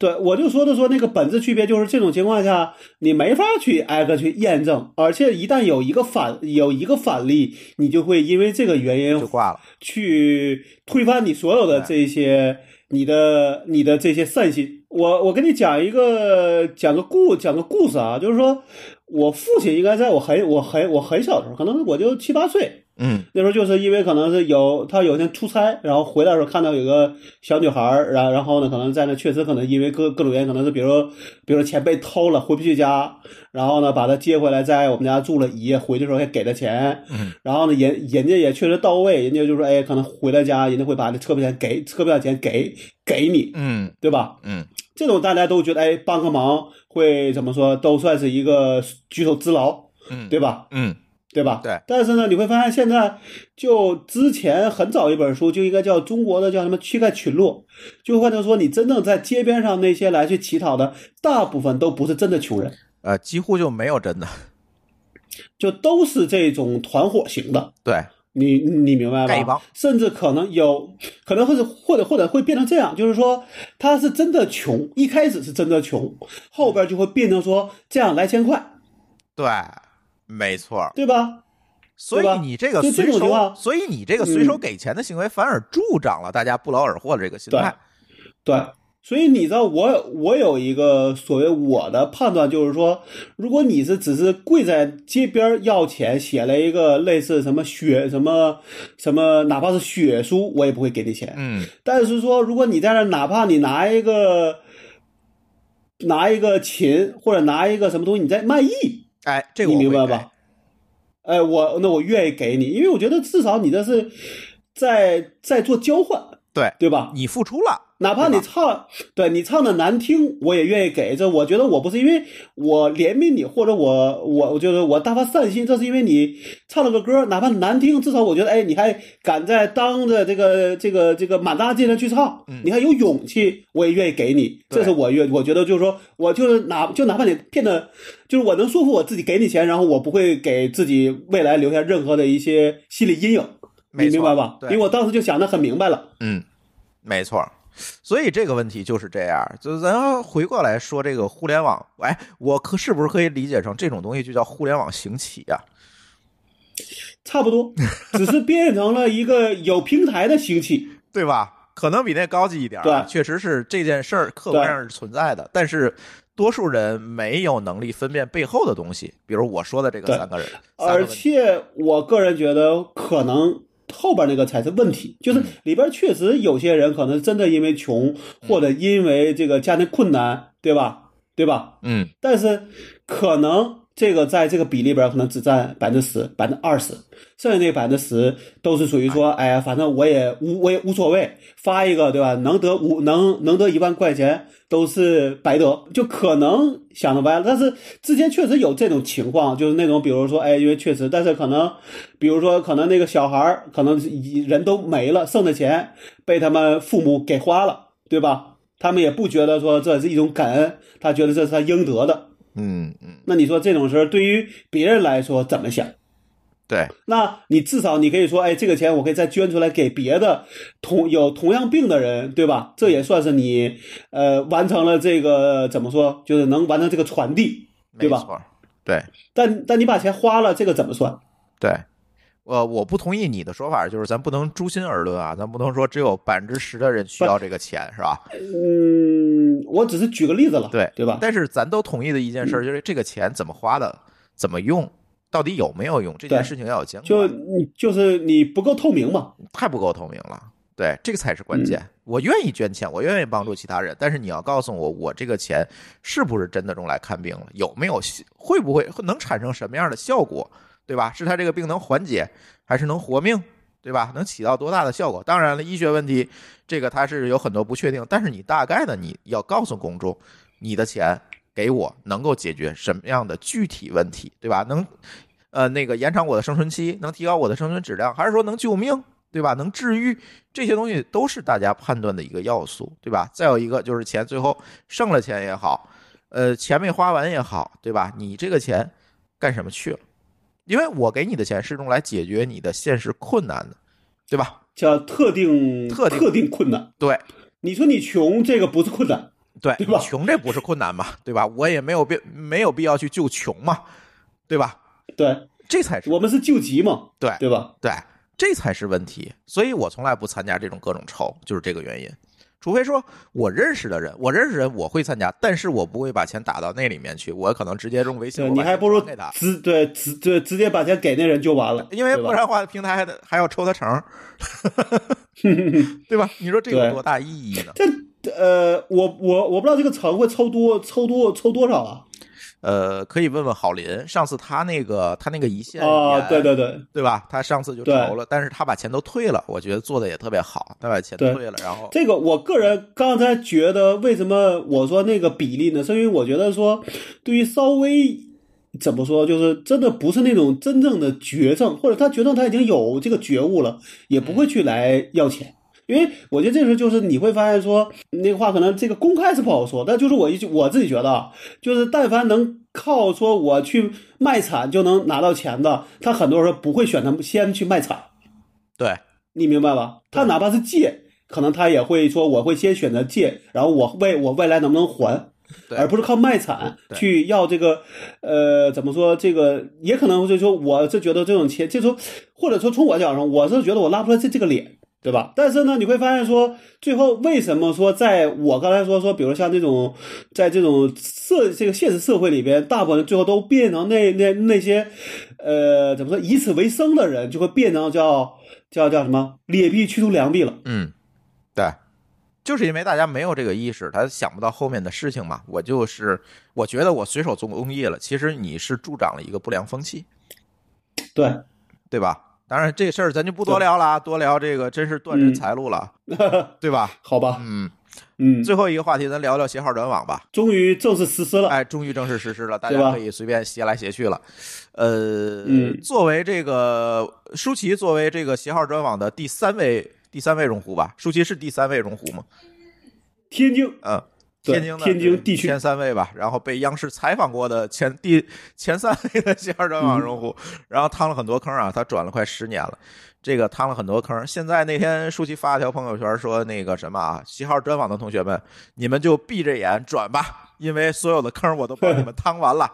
对我就说的说那个本质区别，就是这种情况下你没法去挨个去验证，而且一旦有一个反有一个反例，你就会因为这个原因就挂了。去推翻你所有的这些你的你的这些善心。我我跟你讲一个讲个故讲个故事啊，就是说我父亲应该在我很我很我很小的时候，可能我就七八岁，嗯。那时候就是因为可能是有他有一天出差，然后回来的时候看到有个小女孩，然然后呢，可能在那确实可能因为各各种原因，可能是比如说比如说钱被偷了，回不去家，然后呢把她接回来，在我们家住了一夜，回去的时候还给了钱，嗯，然后呢人人家也确实到位，人家就说哎，可能回了家，人家会把这车票钱给车票钱给给你，嗯。对吧？嗯，这种大家都觉得哎帮个忙会怎么说，都算是一个举手之劳，嗯，对吧？嗯对吧？对。但是呢，你会发现现在就之前很早一本书就应该叫中国的叫什么乞丐群落，就换成说你真正在街边上那些来去乞讨的，大部分都不是真的穷人，呃，几乎就没有真的。就都是这种团伙型的。对，你你明白吧？甚至可能有，可能会是或者或者会变成这样，就是说他是真的穷，一开始是真的穷，后边就会变成说这样来钱快，对，没错。对吧？所以你这个随手，所以你这个随手嗯给钱的行为，反而助长了大家不劳而获的这个心态。对，所以你知道我我有一个所谓我的判断，就是说，如果你是只是跪在街边要钱，写了一个类似什么血什么什么，哪怕是血书，我也不会给你钱。嗯但是说，如果你在那，哪怕你拿一个拿一个琴或者拿一个什么东西，你在卖艺，哎，这个你明白吧？哎，我那我愿意给你，因为我觉得至少你这是在在做交换，对，对吧？你付出了，哪怕你唱，对你唱的难听，我也愿意给。这我觉得我不是因为我怜悯你，或者我我我就是我大发善心，这是因为你唱了个歌，哪怕难听，至少我觉得，哎，你还敢在当着这个这个这个满大街的去唱，你还有勇气，我也愿意给你。这是我愿，我觉得就是说，我就是哪就哪怕你骗的，就是我能说服我自己给你钱，然后我不会给自己未来留下任何的一些心理阴影，你明白吧？对因为我当时就想的很明白了。嗯，没错。所以这个问题就是这样，就咱要回过来说这个互联网，哎，我可是不是可以理解成这种东西就叫互联网行起呀、差不多，只是变成了一个有平台的兴起。对吧？可能比那高级一点、啊。对确实是这件事儿客观上是存在的，但是多数人没有能力分辨背后的东西，比如我说的这个三个人，而且我个人觉得可能。后边那个才是问题，就是里边确实有些人可能真的因为穷，或者因为这个家庭困难，对吧？对吧？嗯但是可能这个在这个比例里边可能只占百分之十、百分之二十，剩下那百分之十都是属于说，哎呀，反正我也无我也无所谓，发一个对吧？能得五能能得一万块钱都是白得，就可能想的歪了。但是之前确实有这种情况，就是那种比如说，哎，因为确实，但是可能比如说可能那个小孩儿可能人都没了，剩的钱被他们父母给花了，对吧？他们也不觉得说这是一种感恩，他觉得这是他应得的。嗯嗯，那你说这种事儿对于别人来说怎么想？对，那你至少你可以说，哎，这个钱我可以再捐出来给别的同有同样病的人，对吧？这也算是你呃完成了这个怎么说，就是能完成这个传递，对吧？对但但你把钱花了，这个怎么算？对。呃，我不同意你的说法，就是咱不能诛心而论啊，咱不能说只有百分之十的人需要这个钱，是吧？嗯，我只是举个例子了，对对吧？但是咱都同意的一件事，就是这个钱怎么花的，怎么用，到底有没有用，这件事情要有监就管。你就是你不够透明嘛，太不够透明了。对，这个才是关键。我愿意捐钱，我愿意帮助其他人，但是你要告诉我，我这个钱是不是真的用来看病了？有没有会不会能产生什么样的效果？对吧？是他这个病能缓解，还是能活命？对吧？能起到多大的效果？当然了，医学问题这个它是有很多不确定，但是你大概的你要告诉公众，你的钱给我能够解决什么样的具体问题，对吧？能呃那个延长我的生存期，能提高我的生存质量，还是说能救命？对吧？能治愈这些东西都是大家判断的一个要素，对吧？再有一个就是钱，最后剩了钱也好，呃，钱没花完也好，对吧？你这个钱干什么去了？因为我给你的钱是用来解决你的现实困难的，对吧？叫特定特定特定困难。对你说你穷，这个不是困难，对，对吧穷这不是困难嘛，对吧？我也没有必没有必要去救穷嘛，对吧？对这才是我们是救急嘛，对对吧？对，这才是问题。所以我从来不参加这种各种筹，就是这个原因。除非说我认识的人，我认识人我会参加，但是我不会把钱打到那里面去，我可能直接用微信，你还不如给他，直对直对直接把钱给那人就完了，因为不然的话，平台还得还要抽他成儿，对吧？你说这有多大意义呢？这呃，我我我不知道这个成会抽多抽多抽多少啊？呃，可以问问郝林，上次他那个他那个一线啊，演对对对，对吧？他上次就投了，但是他把钱都退了，我觉得做的也特别好，他把钱退了，然后这个我个人刚才觉得，为什么我说那个比例呢？是因为我觉得说，对于稍微怎么说，就是真的不是那种真正的绝症，或者他绝症他已经有这个觉悟了，也不会去来要钱。因为我觉得这时候就是你会发现说那个话可能这个公开是不好说，但就是我一句我自己觉得啊，就是但凡能靠说我去卖惨就能拿到钱的，他很多时候不会选择先去卖惨。对你明白吧？他哪怕是借，可能他也会说，我会先选择借，然后我为我未来能不能还，而不是靠卖惨去要这个，呃，怎么说？这个也可能就是说，我是觉得这种钱，这时候或者说从我角度上，我是觉得我拉不出来这这个脸。对吧？但是呢，你会发现说，最后为什么说，在我刚才说说，比如像这种，在这种社这个现实社会里边，大部分人最后都变成那那那些，呃，怎么说，以此为生的人，就会变成叫叫叫什么劣币驱逐良币了。嗯，对，就是因为大家没有这个意识，他想不到后面的事情嘛。我就是我觉得我随手做公益了，其实你是助长了一个不良风气，对，对吧？当然这事儿咱就不多聊了啊，多聊这个真是断人财路了，对吧？好吧，嗯，嗯，最后一个话题，咱聊聊携号转网吧。终于正式实施了。哎，终于正式实施了，大家可以随便携来携去了。呃，嗯作为这个舒淇，作为这个携号转网的第三位第三位用户吧，舒淇是第三位用户吗？天津，嗯，对天津的天津地区前三位吧，然后被央视采访过的前第前三位的携号转网用户，然后趟了很多坑啊，他转了快十年了。这个趟了很多坑，现在那天舒淇发了条朋友圈说那个什么啊，携号专访的同学们，你们就闭着眼转吧，因为所有的坑我都帮你们趟完了。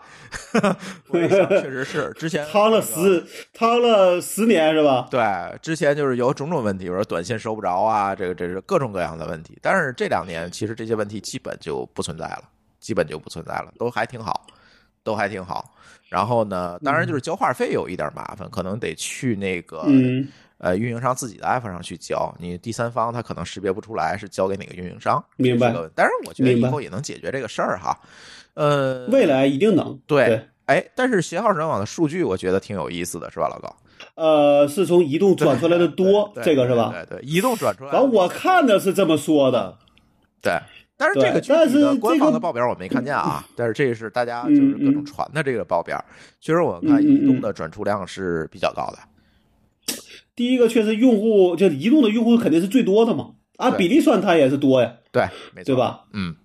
我一想，确实是之前 趟了十趟了十年是吧？对，之前就是有种种问题，比如说短信收不着啊，这个这是各种各样的问题。但是这两年其实这些问题基本就不存在了，基本就不存在了，都还挺好，都还挺好。然后呢，当然就是交话费有一点麻烦，可能得去那个、嗯呃运营商自己的 app 上去交，你第三方他可能识别不出来是交给哪个运营商。明白这个但是我觉得以后也能解决这个事儿哈。呃，未来一定能对哎，但是携号转网的数据我觉得挺有意思的，是吧，老高？呃，是从移动转出来的多，这个是吧？对对，对移动转出来的。反正我看的是这么说的，对，但是这个具体的官方的报表我没看见啊，但是这是大家就是各种传的这个报表，确实我看移动的转出量是比较高的。第一个确实用户就移动的用户肯定是最多的嘛，按比例算它也是多呀，对，没错，对？吧？嗯，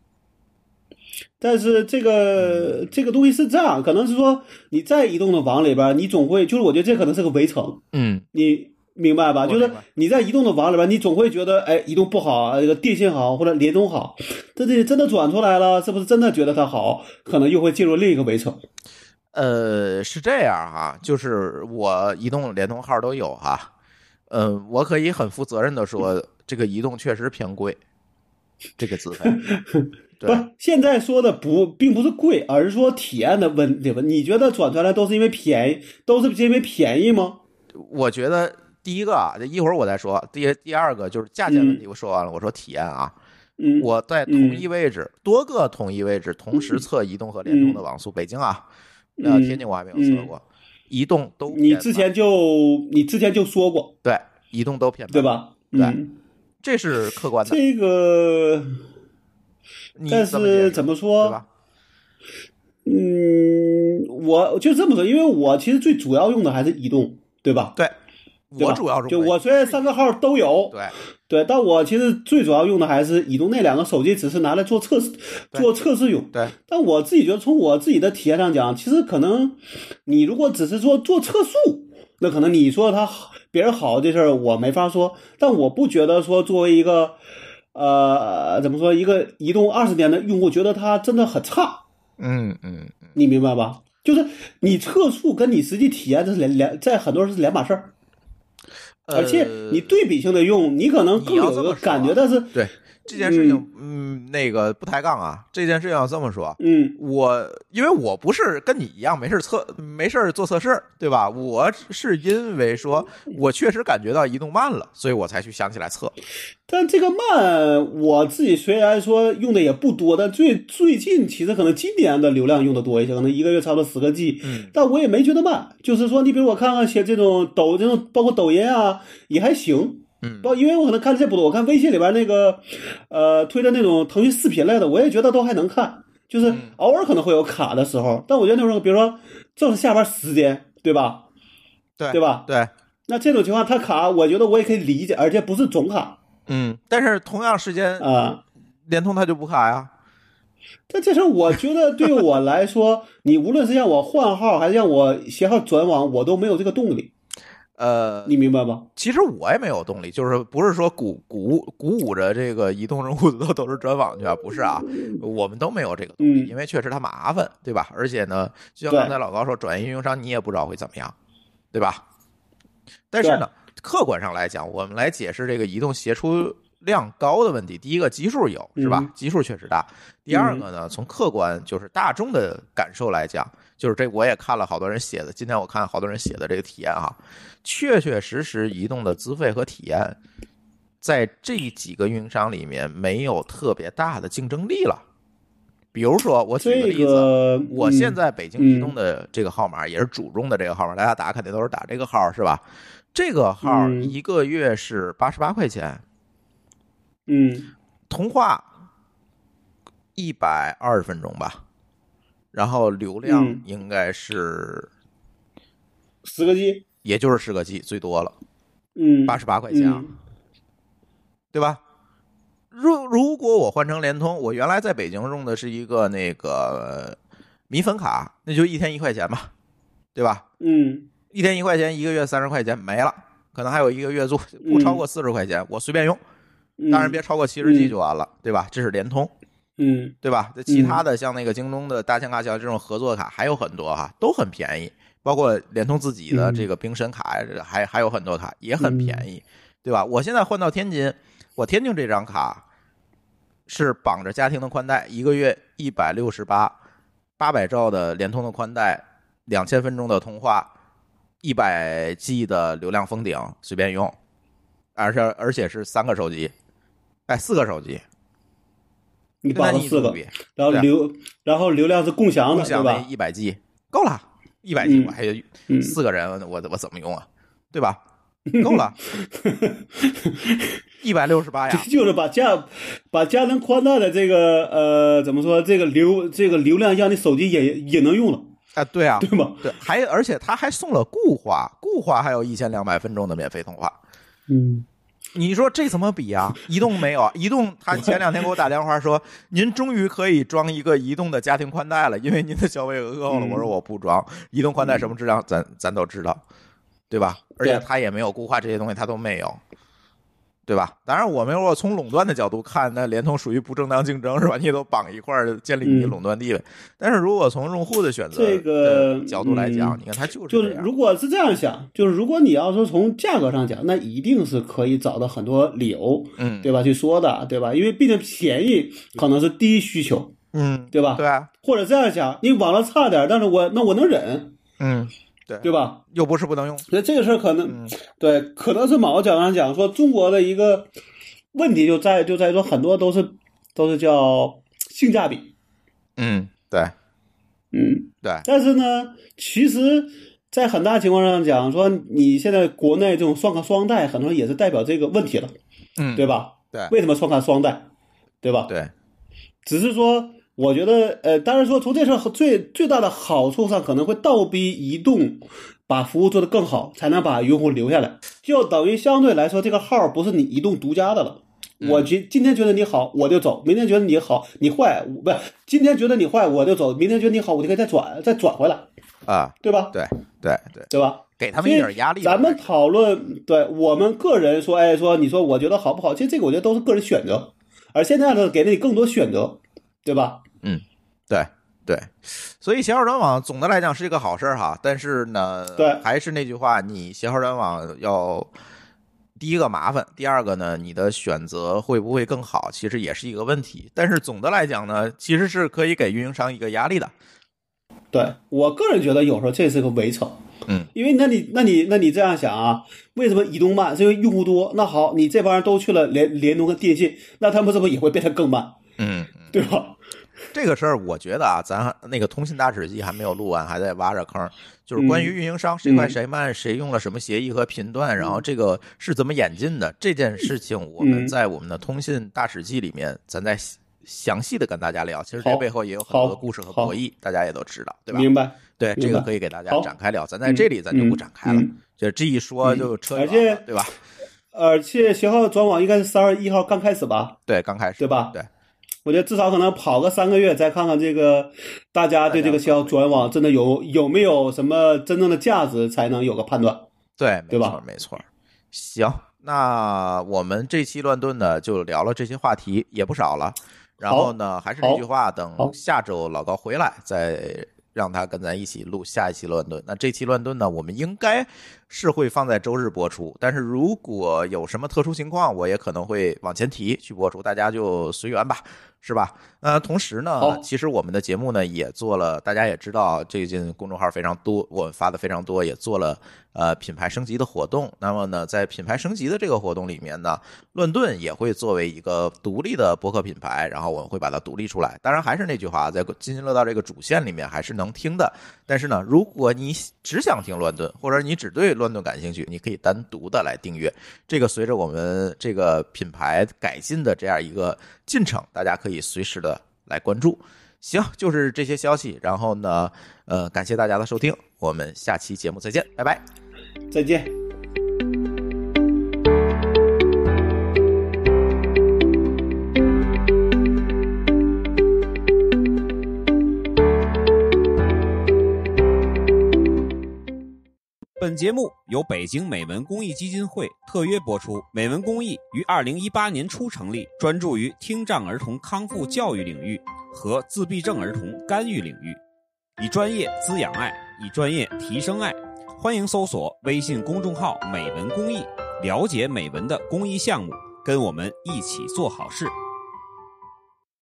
但是这个这个东西是这样，可能是说你在移动的网里边，你总会就是我觉得这可能是个围城，嗯，你明白吧？就是你在移动的网里边，你总会觉得哎，移动不好啊，这个电信好或者联通好，但这真的转出来了，是不是真的觉得它好？可能又会进入另一个围城。呃，是这样哈，就是我移动、联通号都有哈，嗯，我可以很负责任的说，这个移动确实偏贵，这个资费，不现在说的不并不是贵，而是说体验的问题。吧？你觉得转出来都是因为便宜，都是因为便宜吗？我觉得第一个啊，一会儿我再说，第第二个就是价钱问题，我说完了，我说体验啊，嗯，我在同一位置，多个同一位置同时测移动和联通的网速，北京啊，呃，嗯天津我还没有测过，移动都你之前就你之前就说过，对移动都偏慢对？吧？对嗯，这是客观的，这个，但是怎么说？吧？嗯，我就这么说，因为我其实最主要用的还是移动，对吧？对，对我主要是就我虽然三个号都有，对对，但我其实最主要用的还是移动那两个手机，只是拿来做测试、做测试用。对但我自己觉得，从我自己的体验上讲，其实可能你如果只是说做测速，那可能你说它好，别人好这事儿我没法说。但我不觉得说作为一个呃怎么说一个移动二十年的用户，觉得它真的很差，嗯嗯嗯，你明白吧？就是你测速跟你实际体验这是两两，在很多人是两码事儿。而且呃你对比性的用，你可能更有一个感觉，但是对这件事情，嗯，那个不抬杠啊，这件事情要这么说，嗯我因为我不是跟你一样没事测没事做测试，对吧？我是因为说我确实感觉到移动慢了，所以我才去想起来测。但这个慢，我自己虽然说用的也不多，但最最近其实可能今年的流量用的多一些，可能一个月差不多十个 G，嗯，但我也没觉得慢。就是说，你比如我看看些这种抖这种，包括抖音啊，也还行。嗯不因为我可能看的这不多，我看微信里边那个，呃，推的那种腾讯视频类的，我也觉得都还能看，就是偶尔可能会有卡的时候，但我觉得那时候，比如说正是下班时间，对吧？对对吧？对，那这种情况它卡，我觉得我也可以理解，而且不是总卡嗯，但是同样时间，啊。联通它就不卡呀。但这事儿我觉得对于我来说，你无论是让我换号还是让我携号转网，我都没有这个动力，呃，你明白吗？其实我也没有动力，就是不是说鼓鼓鼓舞着这个移动用户都都是专访去啊，不是啊，我们都没有这个动力，嗯因为确实它麻烦，对吧？而且呢，就像刚才老高说，转移运营商你也不知道会怎么样，对吧？但是呢，客观上来讲，我们来解释这个移动协出量高的问题。第一个基数有是吧嗯？基数确实大。第二个呢，从客观就是大众的感受来讲，就是这我也看了好多人写的，今天我看好多人写的这个体验哈，确确实实移动的资费和体验，在这几个运营商里面没有特别大的竞争力了。比如说，我举个例子，个我现在在北京移动的这个号码也是主中的这个号码，大家打肯定都是打这个号是吧？这个号嗯一个月是八十八块钱，嗯通话一百二十分钟吧，然后流量嗯应该是十个 G，也就是十个 G 最多了，嗯，八十八块钱啊，嗯对吧？如如果我换成联通，我原来在北京用的是一个那个米粉卡，那就一天一块钱吧，对吧？嗯一天一块钱，一个月三十块钱没了，可能还有一个月租，不超过四十块钱，我随便用，嗯，当然别超过七十 G 就完了，对吧？这是联通。嗯对吧？这其他的像那个京东的大千卡、小这种合作卡还有很多哈，都很便宜，包括联通自己的嗯。这个冰神卡，还还有很多卡也很便宜，对吧？我现在换到天津，我天津这张卡是绑着家庭的宽带，一个月一百六十八，八百兆的联通的宽带，两千分钟的通话，一百 G 的流量封顶，随便用，而且而且是三个手机，哎，四个手机，你跟咱绑了四个，然后流然后流量是共享的，对吧？一百 G 够了，一百 G 嗯我还有嗯四个人，我我怎么用啊？对吧？够了，一百六十八呀，就是把家把家能宽带的这个呃怎么说这个流这个流量让你手机也也能用了，啊，对啊，对吗？对，还而且他还送了固话，固话还有一千两百分钟的免费通话。嗯，你说这怎么比啊？移动没有啊？移动他前两天给我打电话说，您终于可以装一个移动的家庭宽带了，因为您的消费额够了。嗯我说我不装，移动宽带什么质量，咱咱都知道，对吧？而且他也没有固话这些东西，他都没有。对吧？当然，我们如果从垄断的角度看，那联通属于不正当竞争，是吧？你都绑一块儿，建立你嗯垄断地位。但是如果从用户的选择这个角度来讲，嗯你看它就是就是如果是这样想，就是如果你要说从价格上讲，那一定是可以找到很多理由，嗯，对吧？去说的，对吧？因为毕竟便宜可能是第一需求，嗯，对吧？对啊，或者这样想，你网络差点，但是我那我能忍，嗯，对，对吧？又不是不能用，所以这个事儿可能、嗯。对，可能是某个角度上讲，说中国的一个问题就在就在于说很多都是都是叫性价比，嗯，对。嗯，对，但是呢，其实，在很大情况上讲，说你现在国内这种双卡双待，很多人也是代表这个问题了，嗯，对吧？对。为什么双卡双待，对吧？对，只是说，我觉得，呃，当然说从这事儿最最大的好处上，可能会倒逼移动把服务做得更好，才能把用户留下来，就等于相对来说，这个号不是你移动独家的了。我今今天觉得你好，我就走；明天觉得你好，你坏，不是今天觉得你坏，我就走；明天觉得你好，我就可以再转再转回来，啊，对吧？对对对，对吧？给他们一点压力。咱们讨论，对我们个人说，哎，说你说我觉得好不好？其实这个我觉得都是个人选择，而现在呢，给了你更多选择，对吧？嗯对对，所以携号转网总的来讲是一个好事儿哈，但是呢，对还是那句话，你携号转网要第一个麻烦，第二个呢，你的选择会不会更好，其实也是一个问题。但是总的来讲呢，其实是可以给运营商一个压力的。对我个人觉得有时候这是个围城，嗯，因为那你那你那你这样想啊，为什么移动慢？是因为用户多。那好，你这帮人都去了联联通和电信，那他们是不是也会变得更慢？嗯，对吧？这个事儿，我觉得啊，咱那个通信大使记还没有录完，还在挖着坑。就是关于运营商谁快谁慢，谁用了什么协议和频段，然后这个是怎么演进的这件事情，我们嗯在我们的通信大使记里面，咱再详细的跟大家聊。其实这背后也有很多的故事和博弈，大家也都知道，对吧？明白？对，这个可以给大家展开聊。咱在这里咱就不展开了嗯，就这一说就扯远而且了，对吧？而且携号转网应该是三月一号刚开始吧？对，刚开始，对吧对，我觉得至少可能跑个三个月，再看看这个大家对这个携号转网真的有有没有什么真正的价值，才能有个判断。对，对吧没错，没错。行，那我们这期乱炖呢，就聊了这些话题，也不少了。然后呢，还是那句话，等下周老高回来，再让他跟咱一起录下一期乱炖。那这期乱炖呢，我们应该是会放在周日播出，但是如果有什么特殊情况，我也可能会往前提去播出，大家就随缘吧。是吧？呃，同时呢，其实我们的节目呢也做了，大家也知道，最近公众号非常多，我们发的非常多，也做了呃品牌升级的活动。那么呢，在品牌升级的这个活动里面呢，乱炖也会作为一个独立的博客品牌，然后我们会把它独立出来。当然还是那句话，在津津乐道这个主线里面还是能听的。但是呢，如果你只想听乱炖，或者你只对乱炖感兴趣，你可以单独的来订阅。这个随着我们这个品牌改进的这样一个进程，大家可以随时的来关注。行，就是这些消息。然后呢，呃，感谢大家的收听，我们下期节目再见，拜拜。再见。本节目由北京美文公益基金会特约播出。美文公益于二零一八年初成立，专注于听障儿童康复教育领域和自闭症儿童干预领域，以专业滋养爱，以专业提升爱。欢迎搜索微信公众号“美文公益”，了解美文的公益项目，跟我们一起做好事。